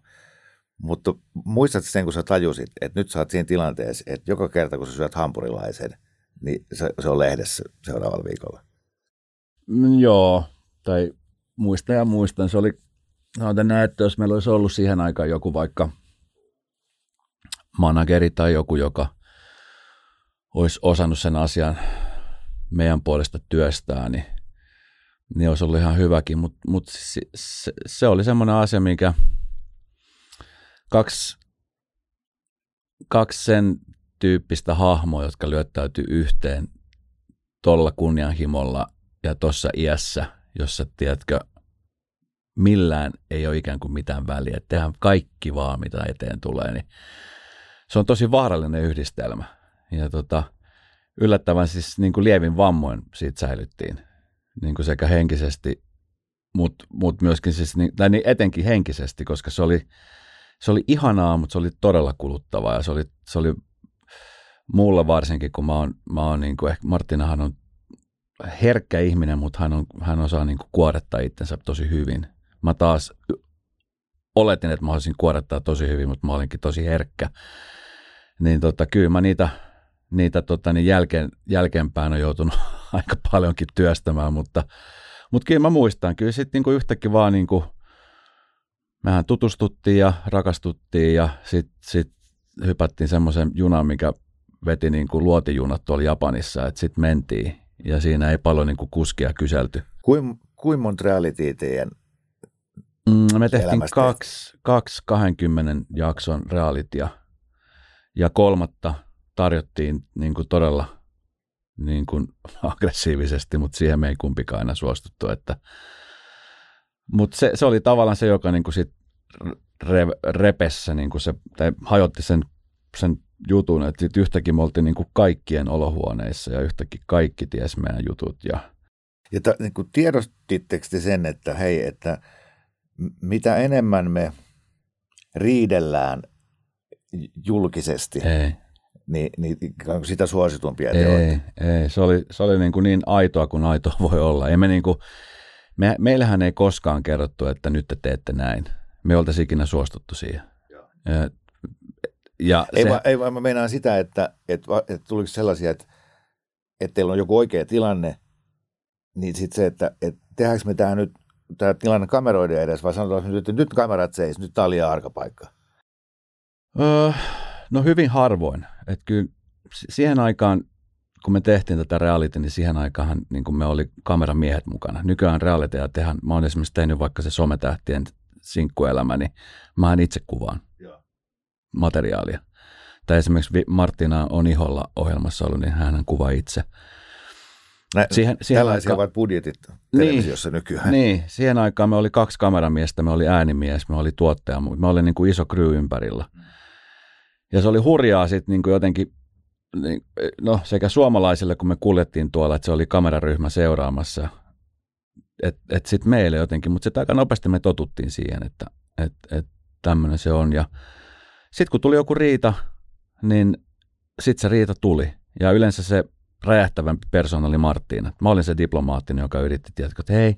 Mutta muistat sen, kun sä tajusit, että nyt sä oot siinä tilanteessa, että joka kerta kun sä syöt hampurilaisen, niin se, se on lehdessä seuraavalla viikolla. Mm, Joo, tai muistan ja muistan. Se oli, sanotaan näin, että jos meillä olisi ollut siihen aikaan joku vaikka manageri tai joku, joka olisi osannut sen asian meidän puolesta työstää, niin, niin olisi ollut ihan hyväkin. Mutta mut se, se, se oli semmoinen asia, mikä kaksi, kaksi sen tyyppistä hahmoa, jotka lyöttäytyi yhteen tuolla kunnianhimolla ja tuossa iässä, jossa, tiedätkö, millään ei ole ikään kuin mitään väliä. Tehdään kaikki vaan, mitä eteen tulee. Niin se on tosi vaarallinen yhdistelmä. Ja tota, yllättävän siis niin kuin lievin vammoin siitä säilyttiin. Niin kuin sekä henkisesti, mutta mut myöskin siis, tai niin etenkin henkisesti, koska se oli, se oli ihanaa, mutta se oli todella kuluttavaa. Ja se oli, se oli mulle varsinkin, kun mä oon, mä oon niin kuin, ehkä Martinahan on herkkä ihminen, mutta hän, on, hän osaa niin kuin kuorettaa itsensä tosi hyvin. Mä taas oletin, että mä olisin kuorettaa tosi hyvin, mutta mä olinkin tosi herkkä. Niin tota, kyllä mä niitä, niitä tota, niin jälkeen, jälkeenpäin on joutunut aika paljonkin työstämään, mutta, mutta kyllä mä muistan, kyllä sitten niin kuin yhtäkkiä vaan niin kuin, mehän tutustuttiin ja rakastuttiin ja sitten sit hypättiin semmoisen junan, mikä veti niin kuin luotijunat tuolla Japanissa, että sitten mentiin ja siinä ei paljon niin kuin kuskia kyselty. Kuin, kuin monta realitya teidän Mm, me tehtiin elämästä? kaksi, kaksi 20 jakson realitya ja kolmatta tarjottiin niin kuin todella niin kuin aggressiivisesti, mutta siihen me ei kumpikaan aina suostuttu. Että, mutta se, se, oli tavallaan se, joka niin kuin sit re, repessä niin kuin se, tai hajotti sen, sen jutun, että sit yhtäkkiä me oltiin niin kuin kaikkien olohuoneissa ja yhtäkkiä kaikki ties meidän jutut ja Ja ta, niin kuin tiedostitteko te sen, että hei, että mitä enemmän me riidellään julkisesti, ei, niin, niin sitä suositumpia Ei, olette. ei. Se oli, se oli niin, kuin niin aitoa kuin aitoa voi olla. Ja me niin kuin, me, meillähän ei koskaan kerrottu, että nyt te teette näin. Me oltaisiin ikinä suostuttu siihen. Ja, ja Ei, se, vaan, ei vaan mä meinaan sitä, että, että, että tuliko sellaisia, että, että teillä on joku oikea tilanne, niin sitten se, että, että tehdäänkö me tämä nyt tämä tilanne kameroiden edes, vai sanotaan nyt, että nyt kamerat seis, nyt tämä on liian arka paikka. Öö, no hyvin harvoin. Et kyllä si- siihen aikaan, kun me tehtiin tätä reality, niin siihen aikaan niin kun me oli kameramiehet mukana. Nykyään realitya tehdään, mä oon esimerkiksi tehnyt vaikka se sometähtien sinkkuelämä, niin mä en itse kuvaan Joo. materiaalia. Tai esimerkiksi Martina on iholla ohjelmassa ollut, niin hän kuvaa itse. Nä, Siihen- siihen tällaisia aika- ovat budjetit televisiossa nykyään. Niin, siihen aikaan me oli kaksi kameramiestä, me oli äänimies, me oli tuottaja, mutta me oli niin kuin iso crew ympärillä. Ja se oli hurjaa sitten niin jotenkin, niin, no sekä suomalaisille, kun me kuljettiin tuolla, että se oli kameraryhmä seuraamassa, että et sitten meille jotenkin, mutta sitten aika nopeasti me totuttiin siihen, että et, et tämmöinen se on. Ja sitten kun tuli joku riita, niin sitten se riita tuli. Ja yleensä se räjähtävämpi persoona oli Marttiina. Mä olin se diplomaattinen, joka yritti, tiedätkö, että hei,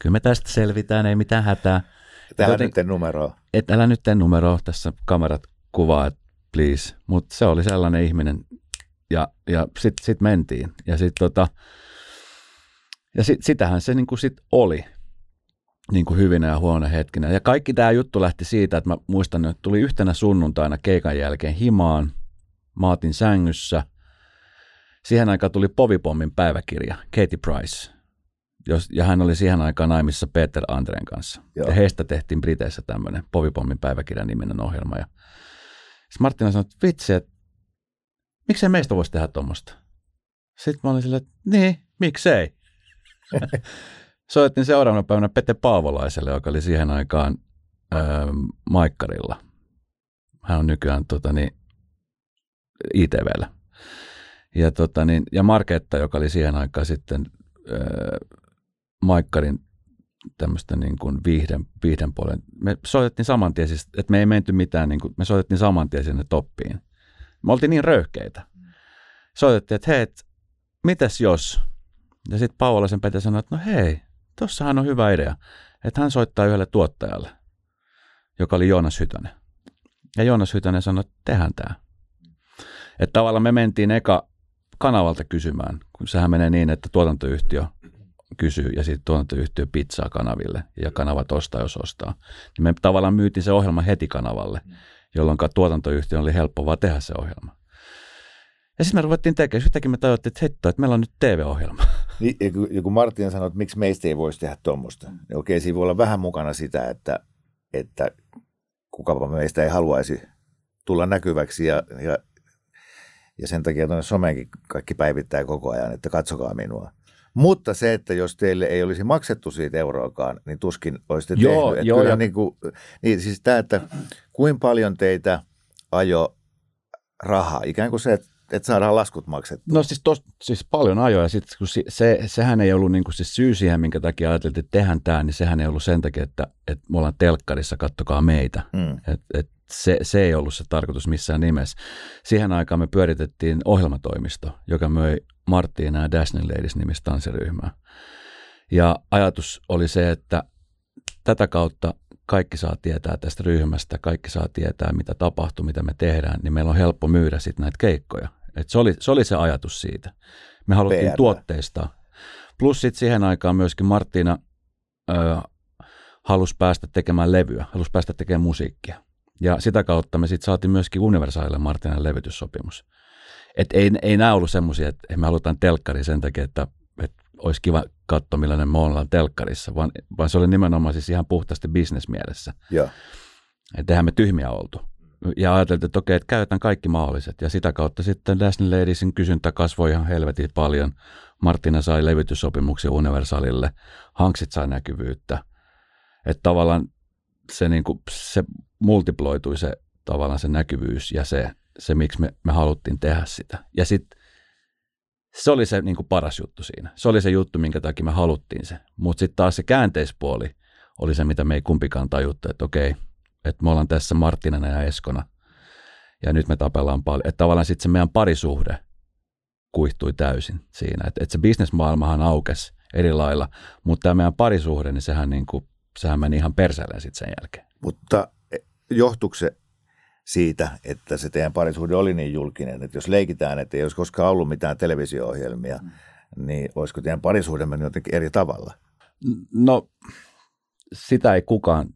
kyllä me tästä selvitään, ei mitään hätää. Täällä Joten- nyt numeroa. Et älä nyt numeroa, tässä kamerat kuvaa, että please. Mutta se oli sellainen ihminen, ja, ja sitten sit mentiin. Ja sitten tota, ja sit, sitähän se niinku sit oli niin kuin hyvinä ja huono hetkinä. Ja kaikki tämä juttu lähti siitä, että mä muistan, että tuli yhtenä sunnuntaina keikan jälkeen himaan. Mä otin sängyssä. Siihen aikaan tuli Povipommin päiväkirja, Katie Price. Jos, ja hän oli siihen aikaan naimissa Peter Andreen kanssa. Joo. Ja heistä tehtiin Briteissä tämmöinen Povipommin päiväkirjan niminen ohjelma. Ja sitten Martina sanoi, että vitsi, että miksei meistä voisi tehdä tuommoista. Sitten mä olin silleen, että niin, miksei. Soitin seuraavana päivänä Pete Paavolaiselle, joka oli siihen aikaan öö, Maikkarilla. Hän on nykyään tota, niin, ITVllä. Ja, tota, niin, ja Marketta, joka oli siihen aikaan sitten öö, Maikkarin tämmöistä niin kuin viihden, viihden puolen. Me soitettiin saman tien, siis, että me ei menty mitään, niin kuin, me soitettiin saman tien sinne toppiin. Me oltiin niin röyhkeitä. Soitettiin, että hei, et, mitäs jos? Ja sitten Paavolaisen Pete sanoi, että no hei, tossahan on hyvä idea. Että hän soittaa yhdelle tuottajalle, joka oli Joonas Hytönen. Ja Joonas Hytönen sanoi, että tehdään tämä. Että tavallaan me mentiin eka kanavalta kysymään, kun sehän menee niin, että tuotantoyhtiö kysyy ja sitten tuotantoyhtiö pizzaa kanaville ja kanavat ostaa, jos ostaa. Niin me tavallaan myytiin se ohjelma heti kanavalle, jolloin tuotantoyhtiö oli helppo vaan tehdä se ohjelma. Ja sitten me ruvettiin tekemään, yhtäkkiä me tajuttiin, että hitto, että meillä on nyt TV-ohjelma. Niin, ja kun- ja kun Martin sanoi, että miksi meistä ei voisi tehdä tuommoista, niin okei, siinä voi olla vähän mukana sitä, että, että kukapa meistä ei haluaisi tulla näkyväksi ja, ja, ja sen takia tuonne someenkin kaikki päivittää koko ajan, että katsokaa minua. Mutta se, että jos teille ei olisi maksettu siitä euroakaan, niin tuskin olisitte Joo, tehnyt. Että joo, kyllä ja- niin, kuin, niin siis tämä, että kuinka paljon teitä ajo rahaa, ikään kuin se, että, että saadaan laskut maksettua. No siis, tos, siis paljon ajoja. Sitten kun se, sehän ei ollut niin kuin siis syy siihen, minkä takia ajateltiin, että tehdään tämä, niin sehän ei ollut sen takia, että, että me ollaan telkkarissa, kattokaa meitä. Mm. Et, et se, se ei ollut se tarkoitus missään nimessä. Siihen aikaan me pyöritettiin ohjelmatoimisto, joka möi Marttiina ja Dashney Ladies nimistä tanssiryhmää. Ja ajatus oli se, että tätä kautta kaikki saa tietää tästä ryhmästä, kaikki saa tietää, mitä tapahtuu, mitä me tehdään, niin meillä on helppo myydä sitten näitä keikkoja. Et se, oli, se oli se ajatus siitä. Me haluttiin PR. tuotteistaa. Plus sitten siihen aikaan myöskin Marttiina ö, halusi päästä tekemään levyä, halusi päästä tekemään musiikkia. Ja sitä kautta me sitten saatiin myöskin Universaalille Martinan levytyssopimus. Et ei, ei nämä ollut semmoisia, että me halutaan telkkari sen takia, että, että olisi kiva katsoa, millainen me ollaan telkkarissa, vaan, vaan se oli nimenomaan siis ihan puhtaasti bisnesmielessä. Että eihän me tyhmiä oltu. Ja ajateltiin, että okei, että käytetään kaikki mahdolliset. Ja sitä kautta sitten Daphne Ladiesin kysyntä kasvoi ihan helvetin paljon. Martina sai levytyssopimuksia Universalille. Hanksit sai näkyvyyttä. Että tavallaan se, niin kuin, se multiploitui se tavallaan se näkyvyys ja se, se miksi me, me haluttiin tehdä sitä. Ja sitten se oli se niin kuin paras juttu siinä. Se oli se juttu, minkä takia me haluttiin se. Mutta sitten taas se käänteispuoli oli se, mitä me ei kumpikaan tajuttu, että okei, että me ollaan tässä Marttinana ja Eskona ja nyt me tapellaan paljon. Että tavallaan sitten se meidän parisuhde kuihtui täysin siinä. Että et se bisnesmaailmahan aukesi eri lailla, mutta tämä meidän parisuhde, niin sehän, niin kuin, sehän meni ihan perseelleen sitten sen jälkeen. Mutta johtuuko se siitä, että se teidän parisuhde oli niin julkinen, että jos leikitään, että ei olisi koskaan ollut mitään televisio-ohjelmia, mm. niin olisiko teidän parisuhde mennyt jotenkin eri tavalla? No, sitä ei kukaan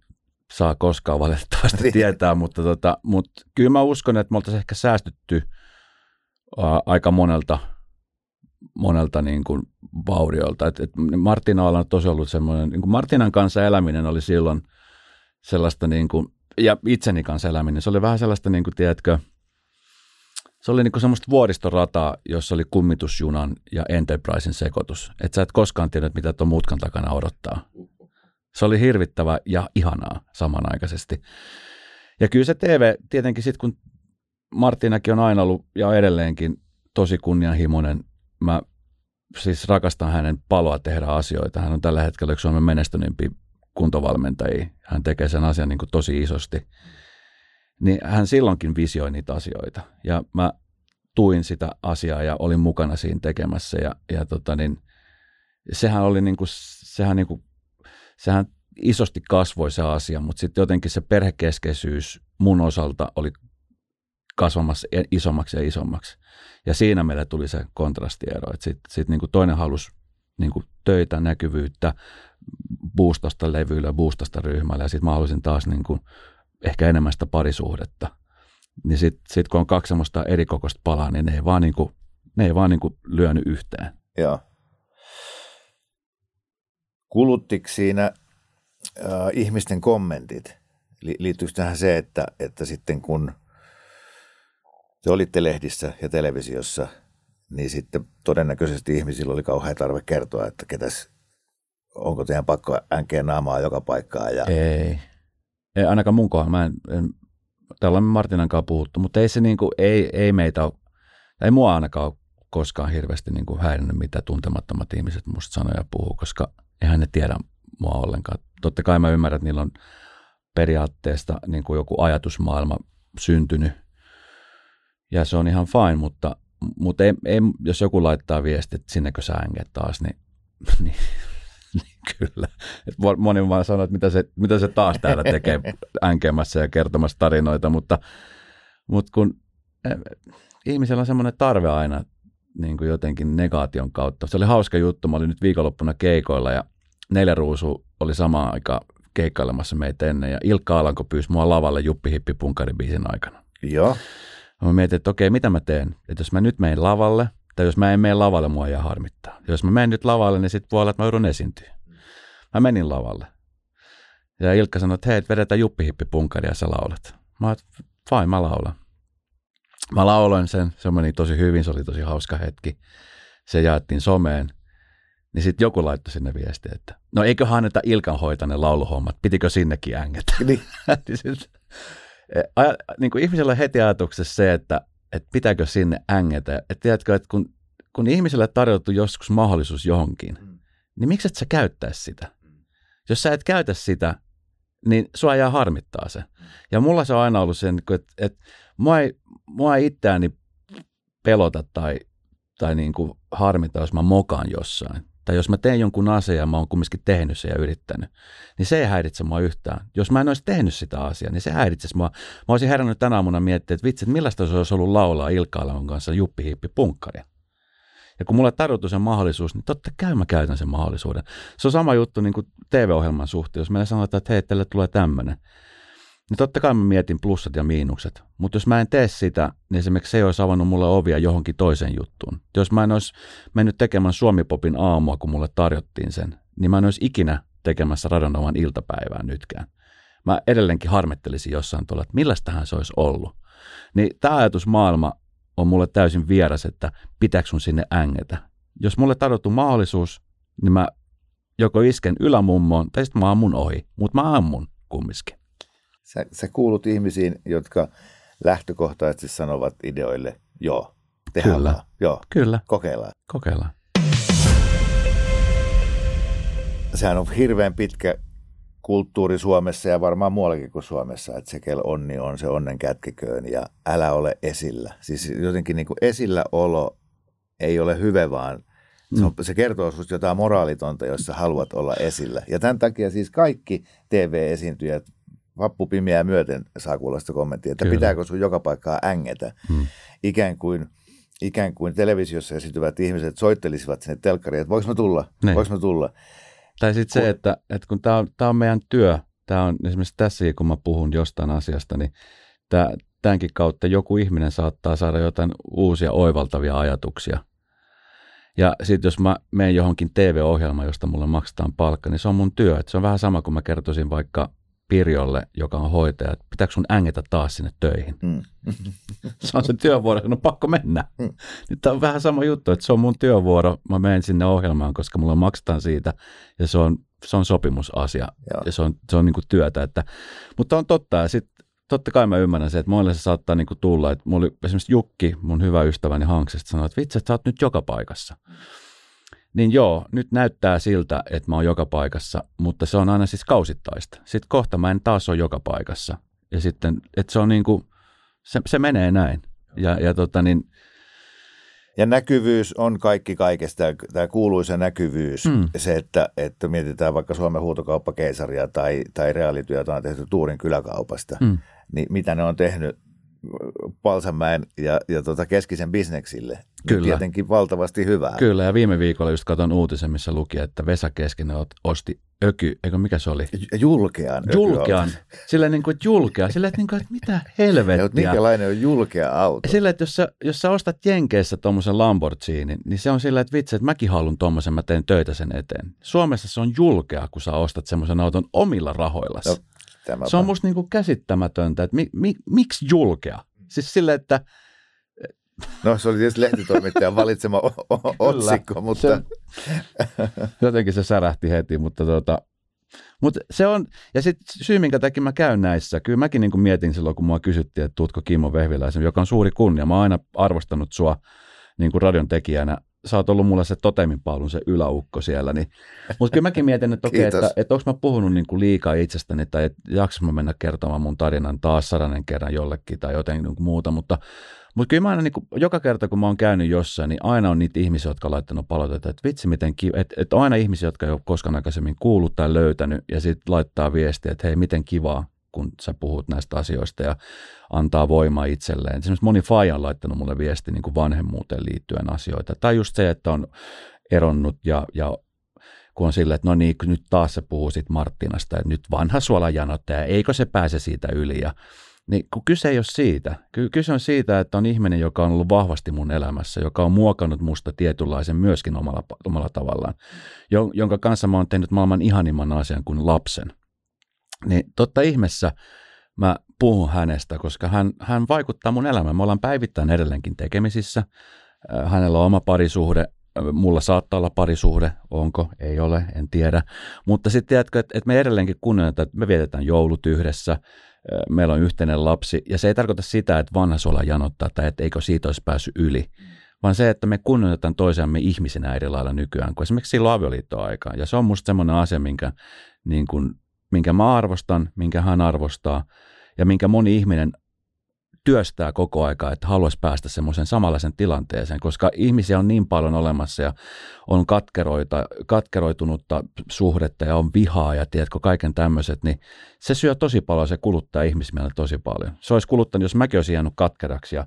saa koskaan valitettavasti Niin. tietää, mutta, tota, mutta kyllä mä uskon, että me oltaisiin ehkä säästytty ää, aika monelta, monelta niin kuin vauriolta. Et, et Martina on tosi ollut semmoinen, niin kuin Martinan kanssa eläminen oli silloin sellaista niin kuin, ja itseni kanssa eläminen, se oli vähän sellaista, niin kuin, tiedätkö, se oli niin kuin semmoista vuoristorataa, jossa oli kummitusjunan ja Enterprisen sekoitus. Että sä et koskaan tiedä, mitä tuon mutkan takana odottaa. Se oli hirvittävä ja ihanaa samanaikaisesti. Ja kyllä se TV, tietenkin sitten kun Martinakin on aina ollut ja edelleenkin tosi kunnianhimoinen, mä siis rakastan hänen paloa tehdä asioita. Hän on tällä hetkellä yksi Suomen menestyneimpiä kuntovalmentajia. Hän tekee sen asian niin kuin tosi isosti. Niin hän silloinkin visioi niitä asioita. Ja mä tuin sitä asiaa ja olin mukana siinä tekemässä. Ja, ja tota niin, sehän oli niin kuin, sehän, niin kuin, sehän isosti kasvoi se asia, mutta sitten jotenkin se perhekeskeisyys mun osalta oli kasvamassa isommaksi ja isommaksi. Ja siinä meille tuli se kontrastiero, että sitten sit niinku toinen halusi niinku töitä, näkyvyyttä, boostasta levyillä, boostasta ryhmällä ja sitten mä taas niinku ehkä enemmän sitä parisuhdetta. Niin sitten sit kun on kaksi semmoista erikokoista palaa, niin ne ei vaan, niinku, ne ei vaan niinku lyönyt yhteen. Joo. Kuluttiko siinä äh, ihmisten kommentit? Liittyykö tähän se, että, että sitten kun – te olitte lehdissä ja televisiossa, niin sitten todennäköisesti ihmisillä oli kauhean tarve kertoa, että ketäs, onko teidän pakko änkeä naamaa joka paikkaa. Ja... Ei. ei ainakaan mun kohdalla. Mä en, en, täällä on Martinan kanssa puhuttu, mutta ei se niin kuin, ei, ei meitä ole, ei mua ainakaan ole koskaan hirveästi niin kuin häirinnyt, mitä tuntemattomat ihmiset musta sanoja puhuu, koska eihän ne tiedä mua ollenkaan. Totta kai mä ymmärrän, että niillä on periaatteesta niin kuin joku ajatusmaailma syntynyt ja se on ihan fine, mutta, mutta ei, ei, jos joku laittaa viesti, että sinnekö sä änget taas, niin, niin, niin kyllä. Et moni vaan sanoo, että mitä se, mitä se taas täällä tekee änkemässä ja kertomassa tarinoita, mutta, mutta kun eh, ihmisellä on semmoinen tarve aina niin kuin jotenkin negaation kautta. Se oli hauska juttu, mä olin nyt viikonloppuna keikoilla ja neljä ruusu oli samaan aikaan keikkailemassa meitä ennen ja Ilkka Alanko pyysi mua lavalle Juppi Hippi aikana. Joo. Mä mietin, että okei, mitä mä teen? Että jos mä nyt menen lavalle, tai jos mä en mene lavalle, mua jää harmittaa. Jos mä menen nyt lavalle, niin sitten voi olla, että mä joudun esiintyä. Mä menin lavalle. Ja Ilkka sanoi, että hei, vedetään juppihippi punkari ja sä laulat. Mä oon, fine, mä laulan. Mä lauloin sen, se meni tosi hyvin, se oli tosi hauska hetki. Se jaettiin someen. Niin sitten joku laittoi sinne viestiä, että no eiköhän anneta Ilkan hoita ne lauluhommat, pitikö sinnekin ängetä. Niin. niin aja, niin kuin ihmisellä on heti ajatuksessa se, että, että pitääkö sinne ängetä. Että tiedätkö, että kun, kun ihmiselle tarjottu joskus mahdollisuus johonkin, mm. niin miksi et sä käyttäisi sitä? Mm. Jos sä et käytä sitä, niin sua jää harmittaa se. Mm. Ja mulla se on aina ollut se, että, että mua ei, mua ei itseäni pelota tai, tai niin kuin harmita, jos mä mokaan jossain tai jos mä teen jonkun asian ja mä oon kumminkin tehnyt sen ja yrittänyt, niin se ei häiritse mua yhtään. Jos mä en olisi tehnyt sitä asiaa, niin se häiritsisi mua. Mä olisin herännyt tänä aamuna miettiä, että vitsi, että millaista se olisi ollut laulaa Ilkka kanssa Juppi Hiippi punkkaria. Ja kun mulle tarjottu sen mahdollisuus, niin totta kai mä käytän sen mahdollisuuden. Se on sama juttu niin kuin TV-ohjelman suhteen. Jos meille sanotaan, että hei, teille tulee tämmöinen, niin totta kai mä mietin plussat ja miinukset. Mutta jos mä en tee sitä, niin esimerkiksi se ei olisi avannut mulle ovia johonkin toiseen juttuun. Jos mä en olisi mennyt tekemään Suomipopin aamua, kun mulle tarjottiin sen, niin mä en olisi ikinä tekemässä Radonovan iltapäivää nytkään. Mä edelleenkin harmittelisin jossain tuolla, että millästähän se olisi ollut. Niin tämä ajatusmaailma on mulle täysin vieras, että pitääkö sun sinne ängetä. Jos mulle tarjottu mahdollisuus, niin mä joko isken ylämummoon tai sitten mä ammun ohi, mutta mä ammun kumminkin. Sä, sä kuulut ihmisiin, jotka lähtökohtaisesti sanovat ideoille, joo, tehdään Kyllä. vaan. Joo, Kyllä. kokeillaan. Kokeillaan. Sehän on hirveän pitkä kulttuuri Suomessa ja varmaan muuallakin kuin Suomessa, että se kel onni on se onnen kätkeköön ja älä ole esillä. Siis jotenkin niin kuin esilläolo ei ole hyvä, vaan se, on, se kertoo sinusta jotain moraalitonta, jos sä haluat olla esillä. Ja tämän takia siis kaikki TV-esiintyjät vappupimiä myöten saa kuulla sitä kommenttia, että Kyllä. pitääkö sun joka paikkaa ängetä. Hmm. Ikään kuin ikään kuin televisiossa esiintyvät ihmiset soittelisivat sinne telkkariin, että voiko mä tulla, niin. voiko mä tulla. Tai sitten se, että, että kun tämä on, tää on meidän työ, tämä on esimerkiksi tässä, kun mä puhun jostain asiasta, niin tää, tämänkin kautta joku ihminen saattaa saada jotain uusia oivaltavia ajatuksia. Ja sitten jos mä menen johonkin TV-ohjelmaan, josta mulle maksetaan palkka, niin se on mun työ. Et se on vähän sama kuin mä kertoisin vaikka Pirjolle, joka on hoitaja, että pitääkö sun ängetä taas sinne töihin. Mm. Se on se työvuoro, no pakko mennä. Mm. Nyt tämä on vähän sama juttu, että se on mun työvuoro, mä menen sinne ohjelmaan, koska mulla maksetaan siitä ja se on, se on sopimusasia Joo. ja se on, se on niin kuin työtä. Että, mutta on totta ja sitten totta kai mä ymmärrän se, että muille se saattaa niin kuin tulla, että mulla oli esimerkiksi Jukki, mun hyvä ystäväni Hanksesta, sanoi, että vitsi, että sä oot nyt joka paikassa. Niin joo, nyt näyttää siltä, että mä oon joka paikassa, mutta se on aina siis kausittaista. Sitten kohta mä en taas ole joka paikassa. Ja sitten, että se on niin kuin, se, se menee näin. Ja, ja tota niin, Ja näkyvyys on kaikki kaikesta, tämä kuuluisa näkyvyys, Mm. se, että, että mietitään vaikka Suomen huutokauppakeisaria tai, tai reaalityö, jota on tehty Tuurin kyläkaupasta, mm. niin mitä ne on tehnyt Palsamäen ja, ja tota keskisen bisneksille. Niin Kyllä. Tietenkin valtavasti hyvää. kyllä, ja viime viikolla just katon uutisen, missä luki, että Vesa Keskinen osti öky, eikö mikä se oli? Julkean. Julkean. Silleen niin kuin, että julkea. Että, niin kuin, että mitä Ja, helvettiä. minkälainen on julkea auto? Silleen, että jos sä, jos sä ostat Jenkeissä tuommoisen Lamborghinin, niin se on silleen, että vitsi, että mäkin haluan tuommoisen, mä teen töitä sen eteen. Suomessa se on julkea, kun sä ostat semmoisen auton omilla rahoillasi. No, Tämä Se on musta niinku käsittämätöntä, että mi, mi, miksi julkea? Siis silleen, että No se oli tietysti lehtitoimittajan valitsema o- o- otsikko, mutta Se, jotenkin se särähti heti, mutta tota, mutta se on, ja sitten syy, minkä takia mä käyn näissä, kyllä mäkin niin mietin silloin, kun mua kysyttiin, että tuutko Kimmo Vehviläisen, joka on suuri kunnia. Mä oon aina arvostanut sua niin kuin radion tekijänä. Sä oot ollut mulle se toteminpaalun, se yläukko siellä. Niin. Mutta kyllä mäkin mietin, että Kiitos. että, että onko mä puhunut niin kuin liikaa itsestäni, tai että jaksa mä mennä kertomaan mun tarinan taas sadannen kerran jollekin tai jotenkin niin kuin muuta, mutta mutta kyllä mä aina, niin kuin, joka kerta kun mä oon käynyt jossain, niin aina on niitä ihmisiä, jotka on laittanut palautetta, että vitsi miten kiva, että, että on aina ihmisiä, jotka ei ole koskaan aikaisemmin kuullut tai löytänyt, ja sitten laittaa viestiä, että hei, miten kivaa, kun sä puhut näistä asioista ja antaa voimaa itselleen. Esimerkiksi moni faija on laittanut mulle viesti niin kuin vanhemmuuteen liittyen asioita. Tai just se, että on eronnut ja, ja kun on silleen, että no niin, nyt taas se puhuu siitä Marttinasta, että nyt vanha suolajanottaja, eikö se pääse siitä yli ja niin kun kyse ei ole siitä. Ky- kyse on siitä, että on ihminen, joka on ollut vahvasti mun elämässä, joka on muokannut musta tietynlaisen myöskin omalla, omalla tavallaan, jo- jonka kanssa mä oon tehnyt maailman ihanimman asian kuin lapsen. Niin totta ihmeessä mä puhun hänestä, koska hän, hän vaikuttaa mun elämään. Me ollaan päivittäin edelleenkin tekemisissä. Äh, Hänellä on oma parisuhde, Äh, mulla saattaa olla parisuhde, onko, ei ole, en tiedä. Mutta sitten tiedätkö, että, että me edelleenkin kunnioitetaan, että me vietetään joulut yhdessä, äh, meillä on yhteinen lapsi, ja se ei tarkoita sitä, että vanha suola janottaa tai että eikö siitä olisi päässyt yli, vaan se, että me kunnioitetaan toisiamme ihmisinä eri lailla nykyään, kuin esimerkiksi silloin avioliittoaikaan. Ja se on musta semmoinen asia, minkä, niin kuin, minkä mä arvostan, minkä hän arvostaa, ja minkä moni ihminen työstää koko aikaa, että haluaisi päästä semmoisen samanlaisen tilanteeseen, koska ihmisiä on niin paljon olemassa ja on katkeroita, katkeroitunutta suhdetta ja on vihaa ja tiedätkö, kaiken tämmöiset, niin se syö tosi paljon, se kuluttaa ihmismielellä tosi paljon. Se olisi kuluttanut, jos mäkin olisin jäänyt katkeraksi ja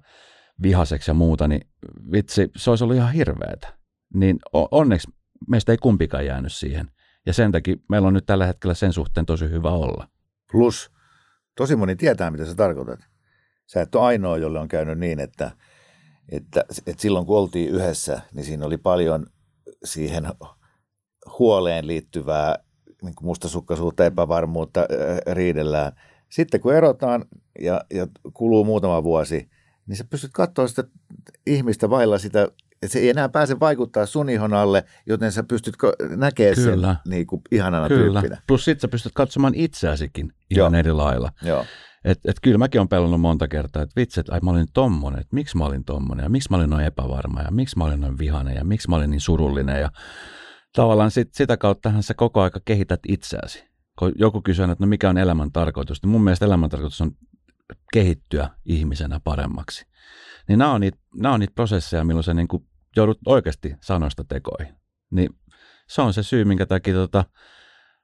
vihaseksi ja muuta, niin vitsi, se olisi ollut ihan hirveetä. Niin onneksi meistä ei kumpikaan jäänyt siihen. Ja sen takia meillä on nyt tällä hetkellä sen suhteen tosi hyvä olla. plus tosi moni tietää, mitä sä tarkoitat. Sä et ole ainoa, jolle on käynyt niin, että, että, että silloin kun oltiin yhdessä, niin siinä oli paljon siihen huoleen liittyvää niin kuin mustasukkaisuutta, epävarmuutta, ää, riidellään. Sitten kun erotaan ja, ja kuluu muutama vuosi, niin sä pystyt katsoa sitä ihmistä vailla sitä, se ei enää pääse vaikuttaa sun ihon alle, joten sä pystyt näkemään Kyllä. sen niin kuin ihanana Kyllä. tyyppinä. Plus sit sä pystyt katsomaan itseäsikin ihan Joo. eri lailla. Joo. Et, et kyllä mäkin olen pelannut monta kertaa, että vitsi, että ai mä olin tommonen, että miksi mä olin tommonen ja miksi mä olin noin epävarma ja miksi mä olin noin vihainen ja miksi mä olin niin surullinen ja tavallaan sit, sitä kauttahan sä koko aika kehität itseäsi. Kun joku kysyy, että no mikä on elämän tarkoitus, niin mun mielestä elämän tarkoitus on kehittyä ihmisenä paremmaksi. Niin nämä on niitä, nämä on niitä prosesseja, milloin sä niin kuin joudut oikeasti sanoista tekoihin. Niin se on se syy, minkä takia tota,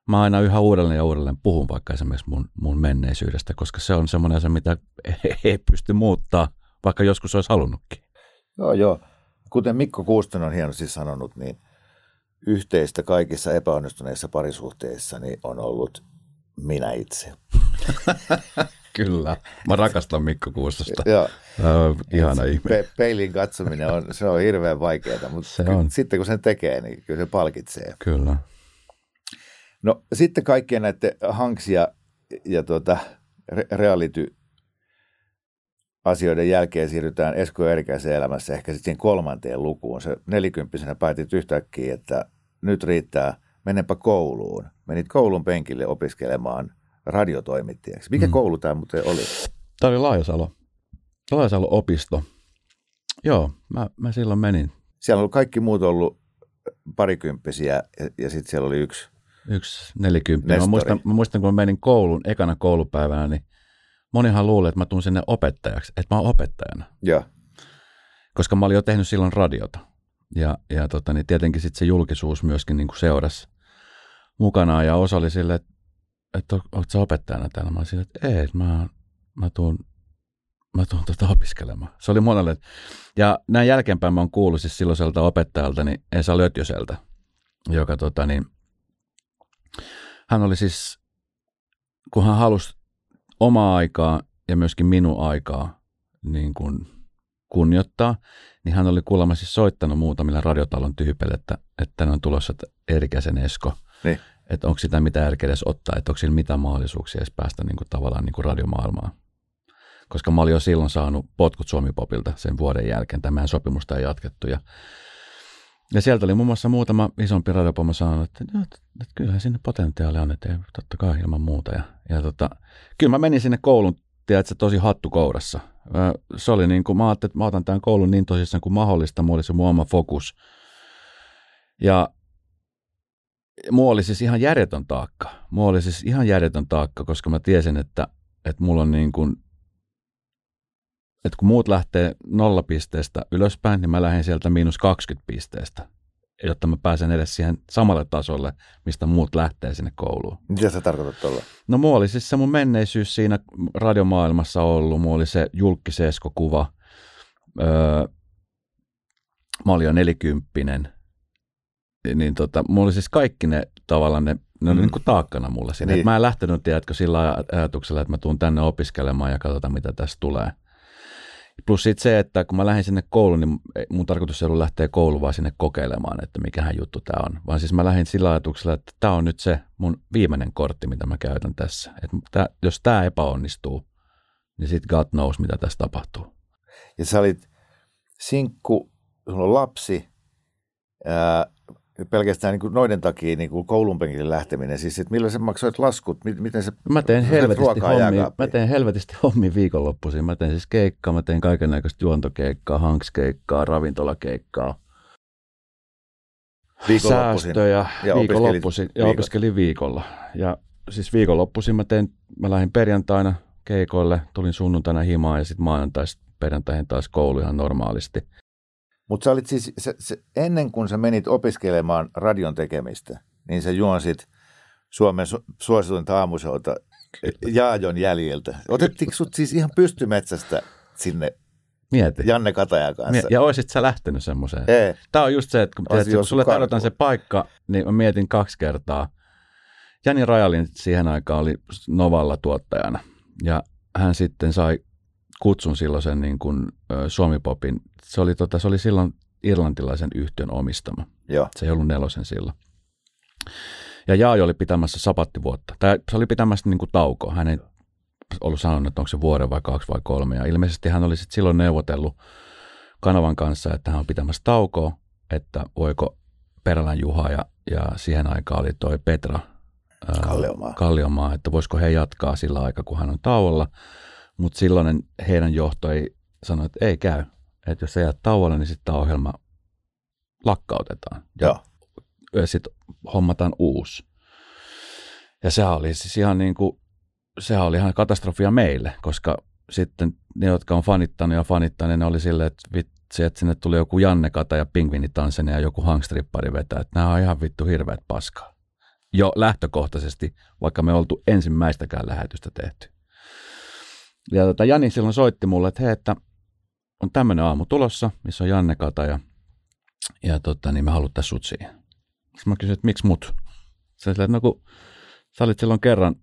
mä aina yhä uudelleen ja uudelleen puhun vaikka esimerkiksi mun, mun menneisyydestä, koska se on semmoinen asia, mitä ei pysty muuttaa, vaikka joskus olisi halunnutkin. Joo, joo. Kuten Mikko Kuustonen on hienosti sanonut, niin yhteistä kaikissa epäonnistuneissa parisuhteissa niin on ollut minä itse. Kyllä. Mä rakastan Mikko Kuustosta. Joo, Uh, ihana ihminen. pe- peilin katsominen on, se on hirveän vaikeaa, mutta Se ky- on. sitten kun sen tekee, niin kyllä se palkitsee. Kyllä. No sitten kaikkien näiden Hanks ja, ja tuota, re- reality asioiden jälkeen siirrytään Esko Erikäisen elämässä ehkä sitten kolmanteen lukuun. Se nelikymppisenä päätit yhtäkkiä, että nyt riittää, menenpä kouluun. Menit koulun penkille opiskelemaan radiotoimittajaksi. Mikä mm. koulu tämä muuten oli? Tämä oli Laajasalo. Laajasalo opisto. Joo, mä, mä silloin menin. Siellä on kaikki muut ollut parikymppisiä ja, ja sitten siellä oli yksi Yksi nelikymppinen. Mä muistan, mä muistan, kun mä menin koulun ekana koulupäivänä, niin monihan luulee, että mä tuun sinne opettajaksi, että mä oon opettajana. Ja. Koska mä olin jo tehnyt silloin radiota. Ja, ja tota, niin tietenkin sitten se julkisuus myöskin niin seurasi mukana ja osa oli sille, että, että oletko sä opettajana täällä? Mä olisin, että ei, mä, mä tuun, mä tuun tuota opiskelemaan. Se oli monelle. Ja näin jälkeenpäin mä oon kuullut siis silloiselta opettajalta, niin Esa Lötjöseltä, joka tota, niin, hän oli siis, kun hän halusi omaa aikaa ja myöskin minun aikaa niin kuin kunnioittaa, niin hän oli kuulemma siis soittanut muutamille radiotalon tyypeille, että, että on tulossa Erikäsen Esko. Niin. Että onko sitä mitä järkeä edes ottaa, että onko sillä mitään mahdollisuuksia edes päästä niin kuin, tavallaan niin kuin radiomaailmaan. Koska mä olin jo silloin saanut potkut Suomi-popilta sen vuoden jälkeen. Tämän sopimusta ei jatkettu. Ja ja sieltä oli muun muassa muutama isompi radiopomo sanonut, että, että, että, kyllähän sinne potentiaalia on, että ei, totta kai ilman muuta. Ja, ja tota, kyllä mä menin sinne koulun, tiedätkö, tosi hattu kourassa. Se oli niin kuin, mä ajattelin, että mä otan tämän koulun niin tosissaan kuin mahdollista, mulla oli se mun oma fokus. Ja mulla oli siis ihan järjetön taakka. Mulla oli siis ihan järjetön taakka, koska mä tiesin, että, että mulla on niin kuin että kun muut lähtee nollapisteestä ylöspäin, niin mä lähden sieltä miinus 20 pisteestä, jotta mä pääsen edes siihen samalle tasolle, mistä muut lähtee sinne kouluun. Mitä sä tarkoitat tuolla? No mulla oli siis se mun menneisyys siinä radiomaailmassa ollut, mulla oli se julkisesko-kuva, öö, mä olin jo nelikymppinen, niin tota, mulla oli siis kaikki ne tavallaan ne, ne oli mm. niin kuin taakkana mulle siinä. Niin. mä en lähtenyt, tiedätkö, sillä ajatuksella, että mä tuun tänne opiskelemaan ja katsotaan, mitä tästä tulee. Plus sitten se, että kun mä lähdin sinne kouluun, niin mun tarkoitus ei ollut lähteä kouluun vaan sinne kokeilemaan, että mikähän juttu tämä on. Vaan siis mä lähdin sillä ajatuksella, että tämä on nyt se mun viimeinen kortti, mitä mä käytän tässä. Että tää, jos tämä epäonnistuu, niin sitten God knows, mitä tässä tapahtuu. Ja sä olit sinkku, sulla on lapsi, ää, pelkästään niin kuin noiden takia niin kuin koulun penkille lähteminen, siis että milloin sä maksoit laskut, miten se Mä teen helvetisti hommia, mä teen helvetisti hommi viikonloppuisin. Mä teen siis keikkaa, mä teen kaiken näköistä juontokeikkaa, hankskeikkaa, ravintolakeikkaa. Säästöjä ja viikonloppuisin ja opiskelin viikolla. Ja siis viikonloppuisin mä tein, mä lähdin perjantaina keikoille, tulin sunnuntaina himaan ja sitten maanantaista perjantaihin taas koulu ihan normaalisti. Mutta sä olit siis, se, se, ennen kuin sä menit opiskelemaan radion tekemistä, niin sä juonsit Suomen su, suosituinta aamushouta Jaajon jäljiltä. Otettiinko sut siis ihan pystymetsästä sinne Mieti. Janne Katajan kanssa? Ja oisit sä lähtenyt semmoiseen? Ei. Tämä on just se, että kun, tiedät, kun sulle tarjotaan se paikka, niin mä mietin kaksi kertaa. Jani Rajalin siihen aikaan oli Novalla tuottajana ja hän sitten sai kutsun silloisen niin kuin, Suomi-popin. Se oli, tota, se oli silloin irlantilaisen yhtiön omistama. Joo. Se ei ollut nelosen silloin. Ja Jaajo oli pitämässä sapattivuotta. Tai se oli pitämässä niin kuin taukoa. Hän ei ollut sanonut, että onko se vuoden vai kaksi vai kolme. Ja ilmeisesti hän oli sitten silloin neuvotellut kanavan kanssa, että hän on pitämässä taukoa, että voiko Perälän Juha ja, ja siihen aikaan oli toi Petra Kalliomaa. Kalliomaa, että voisiko he jatkaa sillä aikaa, kun hän on tauolla. Mutta silloin heidän johto ei sano, että ei käy. Että jos sä jäät tauolle, niin sitten tämä ohjelma lakkautetaan. Ja, ja sitten hommataan uusi. Ja se oli siis ihan niin kuin, sehän oli ihan katastrofia meille, koska sitten ne, jotka on fanittanut ja fanittanut, ne oli silleen, että vitsi, että sinne tuli joku Janne Kata ja Pingvinitansene ja joku hangstrippari vetää, että nämä on ihan vittu hirveät paskaa. Jo lähtökohtaisesti, vaikka me oltu ensimmäistäkään lähetystä tehty. Ja tota, Jani silloin soitti mulle, että hei, että on tämmöinen aamu tulossa, missä on Janne Kata ja, ja tota, niin me haluttaisiin sut siihen. Sitten mä kysyin, että miksi mut? Sä että no kun sä olit silloin kerran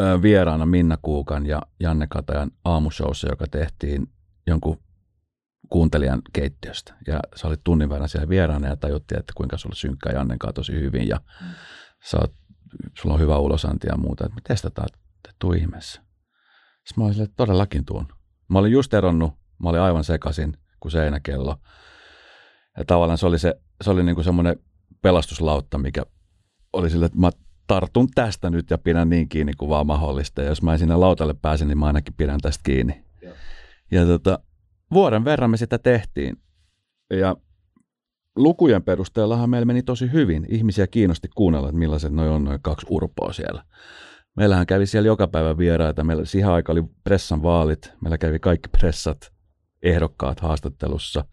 ö, vieraana Minna Kuukan ja Janne Katajan aamushowssa, joka tehtiin jonkun kuuntelijan keittiöstä. Ja sä olit tunnin verran siellä vieraana ja tajuttiin, että kuinka sulla synkkää Jannen kanssa tosi hyvin ja mm. sä oot, sulla on hyvä ulosanti ja muuta. Että me testataan, että tuu ihmeessä. Sitten mä olin silleen, että todellakin tuun. Mä olin just eronnut, mä olin aivan sekasin kuin seinäkello. Ja tavallaan se oli, se, se oli niin kuin semmoinen pelastuslautta, mikä oli sille, että mä tartun tästä nyt ja pidän niin kiinni kuin vaan mahdollista. Ja jos mä en sinne lautalle pääse, niin mä ainakin pidän tästä kiinni. Joo. Ja tota, vuoden verran me sitä tehtiin. Ja lukujen perusteellahan meillä meni tosi hyvin. Ihmisiä kiinnosti kuunnella, että millaiset noi on noin kaksi urpoa siellä. Meillähän kävi siellä joka päivä vieraita. Meillä siihen aika oli pressan vaalit. Meillä kävi kaikki pressat, ehdokkaat haastattelussa.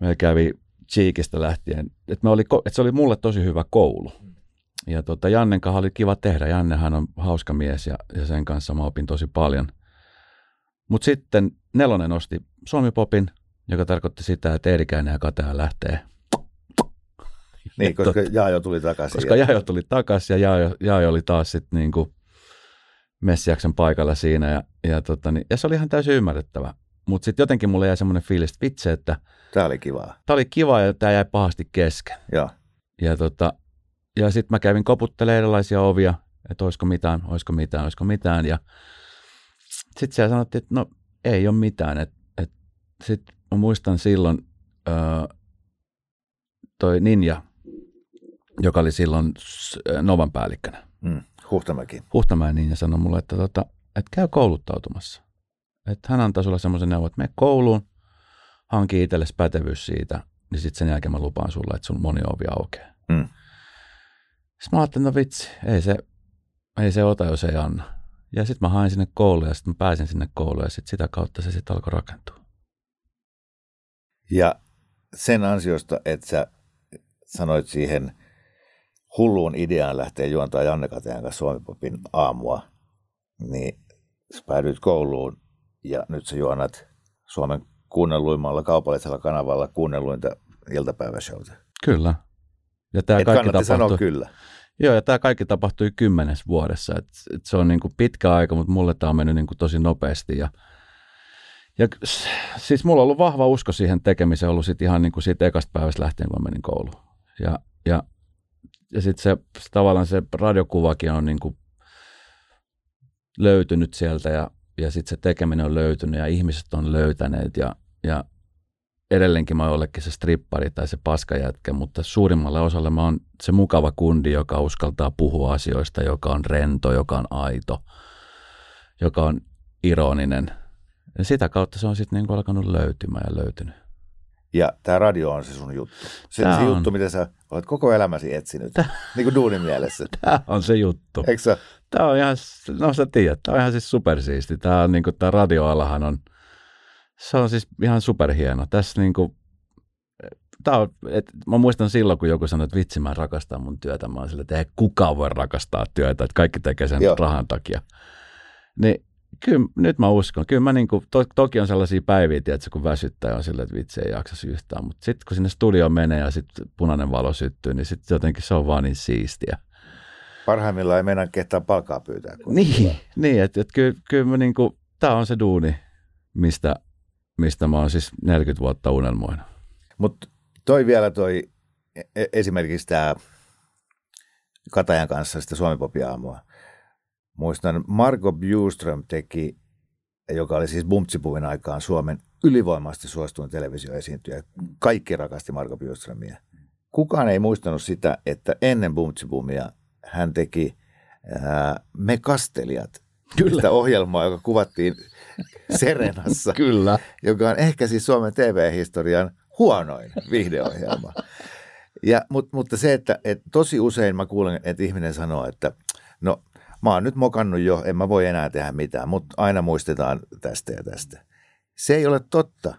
Meillä kävi Cheekistä lähtien. Et me oli, et se oli mulle tosi hyvä koulu. Ja tota, Jannen kanssa oli kiva tehdä. Jannehan on hauska mies ja, ja sen kanssa mä opin tosi paljon. Mutta sitten Nelonen nosti Suomi-popin, joka tarkoitti sitä, että Eerikäinen ja Katea lähtee. Niin, koska Jaajo tuli takaisin. Koska Jaajo tuli takaisin ja Jaajo, Jaajo oli taas sitten niin kuin Messiaksen paikalla siinä. Ja, ja, tota, niin, ja se oli ihan täysin ymmärrettävä. Mutta sitten jotenkin mulle jäi semmoinen fiilis, että vitsi, että... Tämä oli kivaa. Tämä oli kiva ja tämä jäi pahasti kesken. Joo. Ja, tota, ja sitten mä kävin koputtelemaan erilaisia ovia, että olisiko mitään, olisiko mitään, olisiko mitään. Ja sitten siellä sanottiin, että no ei ole mitään. Et, et, sitten mä muistan silloin öö, toi Ninja, joka oli silloin Novan päällikkönä. Mm, Huhtamäki. Huhtamäen Ninja sanoi mulle, että, tota, että käy kouluttautumassa. Että hän antaa sulle semmoisen neuvon, että mene kouluun, hanki itsellesi pätevyys siitä, niin sitten sen jälkeen mä lupaan sulle, että sun moni ovi aukeaa. Mm. Sitten mä ajattelin, no vitsi, ei se, ei se ota, jos ei anna. Ja sitten mä hain sinne kouluun ja sitten mä pääsin sinne kouluun ja sitten sitä kautta se sitten alkoi rakentua. Ja sen ansiosta, että sä sanoit siihen hulluun ideaan lähteä juontaa Janne Katean kanssa Suomipopin aamua, niin sä päädyit kouluun ja nyt sä juonat Suomen kuunnelluimmalla kaupallisella kanavalla kuunnelluinta iltapäiväshowta. Kyllä. Ja tämä Et kaikki tapahtui, sanoa kyllä. Joo, ja tämä kaikki tapahtui kymmenes vuodessa. Et, et se on niinku pitkä aika, mutta mulle tämä on mennyt niinku tosi nopeasti. Ja, ja siis mulla on ollut vahva usko siihen tekemiseen ollut sit ihan niinku siitä ekasta päivästä lähtien, kun mä menin kouluun. Ja, ja, ja sitten se, tavallaan se radiokuvakin on niinku löytynyt sieltä ja, ja sitten se tekeminen on löytynyt ja ihmiset on löytäneet ja, ja edelleenkin mä oon jollekin se strippari tai se paskajätkä, mutta suurimmalle osalle mä oon se mukava kundi, joka uskaltaa puhua asioista, joka on rento, joka on aito, joka on ironinen. Ja sitä kautta se on sitten niin alkanut löytymään ja löytynyt. Ja tämä radio on se sun juttu. Se, se on. juttu, mitä sä olet koko elämäsi etsinyt, tää, niin kuin duunin mielessä. Tämä on se juttu. Eikö sä? Tämä on ihan, no sä tiedät, tämä on ihan siis supersiisti. Tämä, on, niin kuin, tämä radioalahan on – se on siis ihan superhieno. Tässä niin kuin, tää on, et, mä muistan silloin, kun joku sanoi, että vitsi, mä rakastan mun työtä. Mä oon sille, että ei kukaan voi rakastaa työtä, että kaikki tekee sen Joo. rahan takia. Niin kyllä nyt mä uskon. Kyllä mä niin kuin, to, toki on sellaisia päiviä, tietysti, kun väsyttää ja on silleen, että vitsi ei jaksa yhtään. Mutta sitten kun sinne studioon menee ja sitten punainen valo syttyy, niin sitten jotenkin se on vaan niin siistiä. Parhaimmillaan ei mennä ketään palkaa pyytää. Niin, niin että et kyllä, kyllä mä niin kuin, tämä on se duuni, mistä mistä mä oon siis 40 vuotta unelmoinut. Mutta toi vielä toi e-, e-, esimerkiksi tämä Katajan kanssa sitä Suomi-popiaamua. Muistan, Marko Bjuström teki, joka oli siis Bumtsipuvin aikaan Suomen ylivoimaisesti suosituin televisioesiintyjä. Kaikki rakasti Marko Bjuströmiä. Kukaan ei muistanut sitä, että ennen Bumtsipumia hän teki ää, Me kastelijat Kyllä. Sitä ohjelmaa, joka kuvattiin Serenassa. Kyllä. Joka on ehkä siis Suomen TV-historian huonoin viihdeohjelma. Ja, mutta, mutta se, että, että tosi usein mä kuulen, että ihminen sanoo, että mä oon nyt mokannut jo, en mä voi enää tehdä mitään, mutta aina muistetaan tästä ja tästä. Se ei ole totta.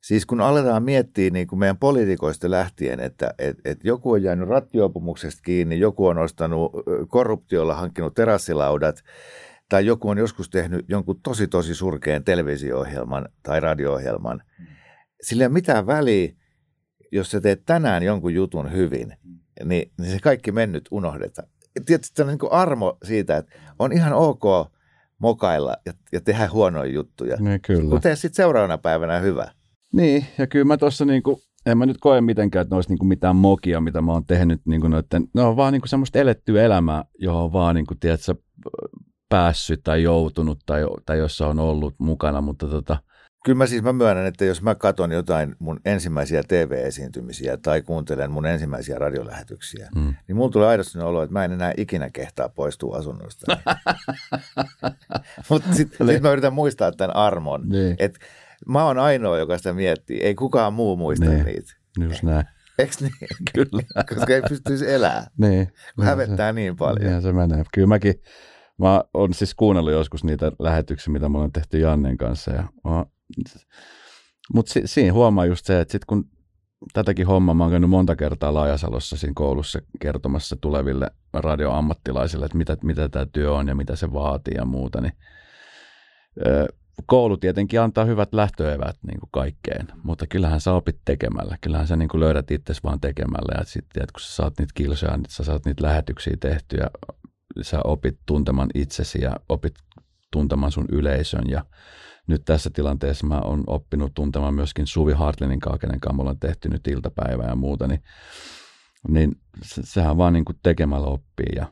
Siis kun aletaan miettiä niin kuin meidän poliitikoista lähtien, että et, et joku on jäänyt rattiopumuksesta kiinni, joku on ostanut korruptiolla hankkinut terassilaudat, tai joku on joskus tehnyt jonkun tosi tosi surkeen televisio-ohjelman tai radio-ohjelman. Sillä ei ole mitään väliä, jos sä teet tänään jonkun jutun hyvin, niin, niin se kaikki mennyt unohdetaan. Tietysti on niin armo siitä, että on ihan ok mokailla ja, ja tehdä huonoja juttuja. Niin, kyllä. Mutta sitten seuraavana päivänä hyvä. Niin, ja kyllä mä tuossa niin kuin, en mä nyt koe mitenkään, että ne olisi niin kuin mitään mokia, mitä mä oon tehnyt. Niin kuin noiden, ne on vaan niin kuin semmoista elettyä elämää, johon vaan, niin kuin, tiedätkö, päässyt tai joutunut tai, tai jossa on ollut mukana, mutta tota, Kyllä mä siis mä myönnän, että jos mä katson jotain mun ensimmäisiä TV-esiintymisiä tai kuuntelen mun ensimmäisiä radiolähetyksiä, mm. niin mulla tulee aidosti olo, että mä en enää ikinä kehtaa poistua asunnosta. Mutta sitten sit mä yritän muistaa tämän armon. Niin. Että mä oon ainoa, joka sitä miettii. Ei kukaan muu muista Niin. niitä. just näin. Eikö niin? Kyllä. Koska ei pystyisi elää, Niin. kun hävettää niin paljon. Niinhän se menee. Kyllä mäkin, mä oon siis kuunnellut joskus niitä lähetyksiä, mitä me ollaan tehty Jannen kanssa. Ja, mutta si, siinä huomaa just se, että sit kun tätäkin hommaa mä oon käynyt monta kertaa Laajasalossa siinä koulussa kertomassa tuleville radioammattilaisille, että mitä, mitä tämä työ on ja mitä se vaatii ja muuta, niin ö, koulu tietenkin antaa hyvät lähtöevät niin kuin kaikkeen, mutta kyllähän sä opit tekemällä. Kyllähän sä niin kuin löydät itsesi vaan tekemällä ja sitten kun sä saat niitä kilsoja, niin sä saat niitä lähetyksiä tehtyä, sä opit tuntemaan itsesi ja opit tuntemaan sun yleisön ja nyt tässä tilanteessa mä oon oppinut tuntemaan myöskin Suvi Hartlinin kanssa, kenen kanssa me ollaan tehty nyt iltapäivää ja muuta, niin, niin se, sehän vaan niin kuin tekemällä oppii ja,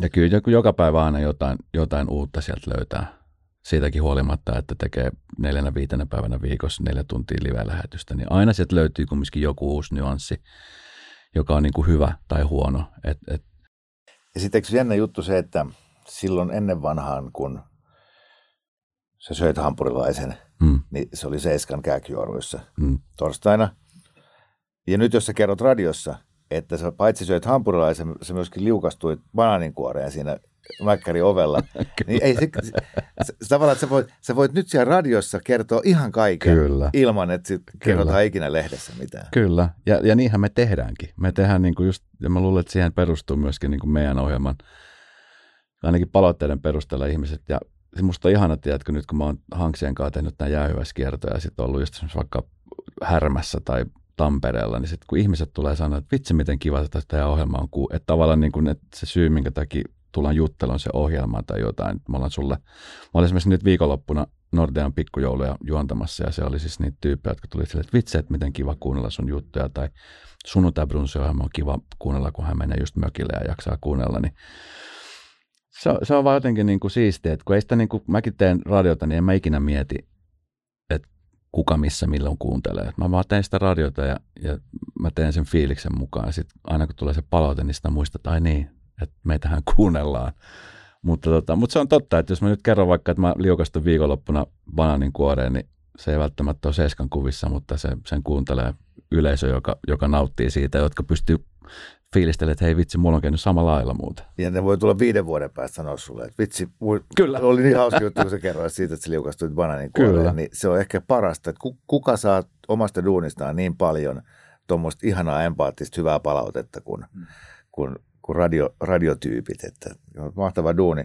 ja kyllä joka päivä aina jotain, jotain uutta sieltä löytää. Siitäkin huolimatta, että tekee neljänä viitenä päivänä viikossa neljä tuntia live-lähetystä, niin aina sieltä löytyy kumminkin joku uusi nyanssi, joka on niin kuin hyvä tai huono. Et, et, Ja sitten eikö jännä juttu se, että silloin ennen vanhaan, kun sä söit hampurilaisen, mm, niin se oli Seiskan kääkjuoruissa mm, torstaina. Ja nyt jos sä kerrot radiossa, että sä paitsi söit hampurilaisen, sä myöskin liukastuit banaaninkuoreen siinä mäkkäri ovella, niin ei se, se, se, tavallaan, että sä voit, sä voit nyt siellä radiossa kertoa ihan kaiken Kyllä. ilman, että sit kerrotaan ikinä lehdessä mitään. Kyllä, ja, ja niinhän me tehdäänkin. Me tehdään niin kuin just, ja mä luulen, että siihen perustuu myöskin niin kuin meidän ohjelman, ainakin palautteiden perusteella ihmiset, ja se musta on ihana, tiedätkö, nyt kun mä oon Hanksien kanssa tehnyt tämän jäähyväiskiertoja ja sitten ollut just vaikka Härmässä tai Tampereella, niin sitten kun ihmiset tulee sanoa, että vitsi miten kiva että tämä ohjelma on, ku- että tavallaan niin kuin, että se syy, minkä takia tullaan juttelemaan se ohjelma tai jotain. että Me ollaan sulle, mä olin esimerkiksi nyt viikonloppuna Nordean pikkujouluja juontamassa ja se oli siis niitä tyyppejä, jotka tuli silleen, että vitsi, että miten kiva kuunnella sun juttuja tai sunnuntai on kiva kuunnella, kun hän menee just mökille ja jaksaa kuunnella, niin se on, se on vaan jotenkin niin kuin siistiä, että kun ei sitä niin kuin, mäkin teen radiota, niin en mä ikinä mieti, että kuka missä milloin kuuntelee. Mä vaan teen sitä radiota ja, ja mä teen sen fiiliksen mukaan. Sitten aina kun tulee se palaute, niin sitä muistat, että ai niin, että meitähän kuunnellaan. Mutta, tota, mutta se on totta, että jos mä nyt kerron vaikka, että mä liukastun viikonloppuna banaanin kuoreen, niin se ei välttämättä ole seiskan kuvissa, mutta se, sen kuuntelee yleisö, joka, joka nauttii siitä, jotka pystyy fiilistelemään, että hei vitsi, mulla on käynyt samalla lailla muuta. Ja ne voi tulla viiden vuoden päästä sanoa sulle, että vitsi, mui, Kyllä. oli niin hauska juttu, kun sä kerroit siitä, että sä liukastuit banaanin Kyllä. kuoreen, niin se on ehkä parasta, että ku- kuka saa omasta duunistaan niin paljon tuommoista ihanaa empaattista hyvää palautetta kuin, Mm. kuin, kuin radio, radiotyypit, että mahtava duuni.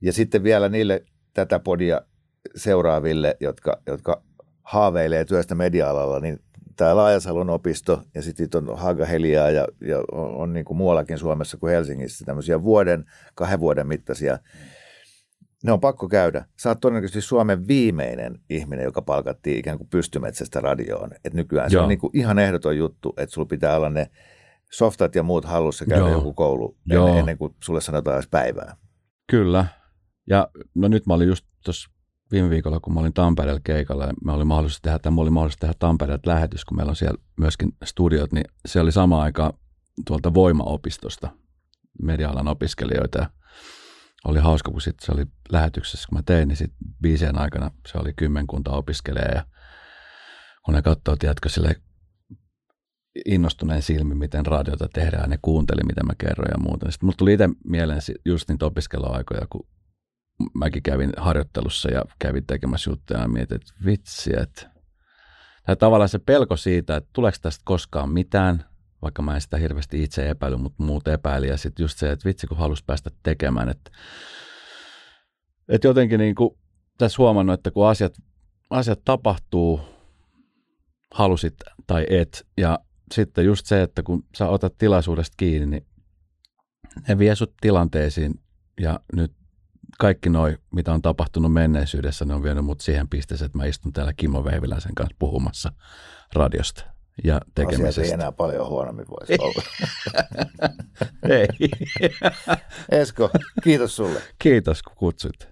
Ja sitten vielä niille tätä podia seuraaville, jotka, jotka haaveilee työstä media-alalla, niin tämä Laajasalon opisto ja sitten on Haaga-Heliaa ja, ja on, on niin kuin muuallakin Suomessa kuin Helsingissä tämmöisiä vuoden, kahden vuoden mittaisia. Ne on pakko käydä. Sä oot todennäköisesti Suomen viimeinen ihminen, joka palkattiin ikään kuin pystymetsästä radioon. Et nykyään se Joo. on niin kuin ihan ehdoton juttu, että sulla pitää olla ne softat ja muut hallussa käydä Joo. joku koulu Joo. ennen, ennen kuin sulle sanotaan edes päivää. Kyllä. Ja no nyt mä olin just tuossa viime viikolla, kun mä olin Tampereella keikalla ja mä olin mahdollista tehdä, tai mulla oli mahdollista tehdä Tampereelta lähetys, kun meillä on siellä myöskin studiot, niin se oli sama aika tuolta Voimaopistosta media-alan opiskelijoita ja oli hauska, kun sitten se oli lähetyksessä, kun mä tein, niin sitten biisien aikana se oli kymmenkunta opiskelijaa ja kun ne katsoo, tiedätkö, sille innostuneen silmin, miten radiota tehdään, ne kuunteli, mitä mä kerroin ja muuta. Sitten mulla tuli itse mieleen just niitä opiskeluaikoja, kun mäkin kävin harjoittelussa ja kävin tekemässä juttuja ja mietin, että vitsi, että tavallaan se pelko siitä, että tuleeko tästä koskaan mitään, vaikka mä en sitä hirveästi itse epäily, mutta muut epäili. Ja sitten just se, että vitsi kun halusi päästä tekemään, että, että jotenkin niin kuin tässä huomannut, että kun asiat, asiat tapahtuu, halusit tai et, ja sitten just se, että kun sä otat tilaisuudesta kiinni, niin ne vie sut tilanteisiin ja nyt kaikki noi, mitä on tapahtunut menneisyydessä, ne on vienyt mut siihen pisteeseen, että mä istun täällä Kimmo Vehviläisen kanssa puhumassa radiosta ja tekemisestä. Asiat ei enää paljon huonommin voisi olla. ei. Esko, kiitos sulle. Kiitos, kun kutsuit.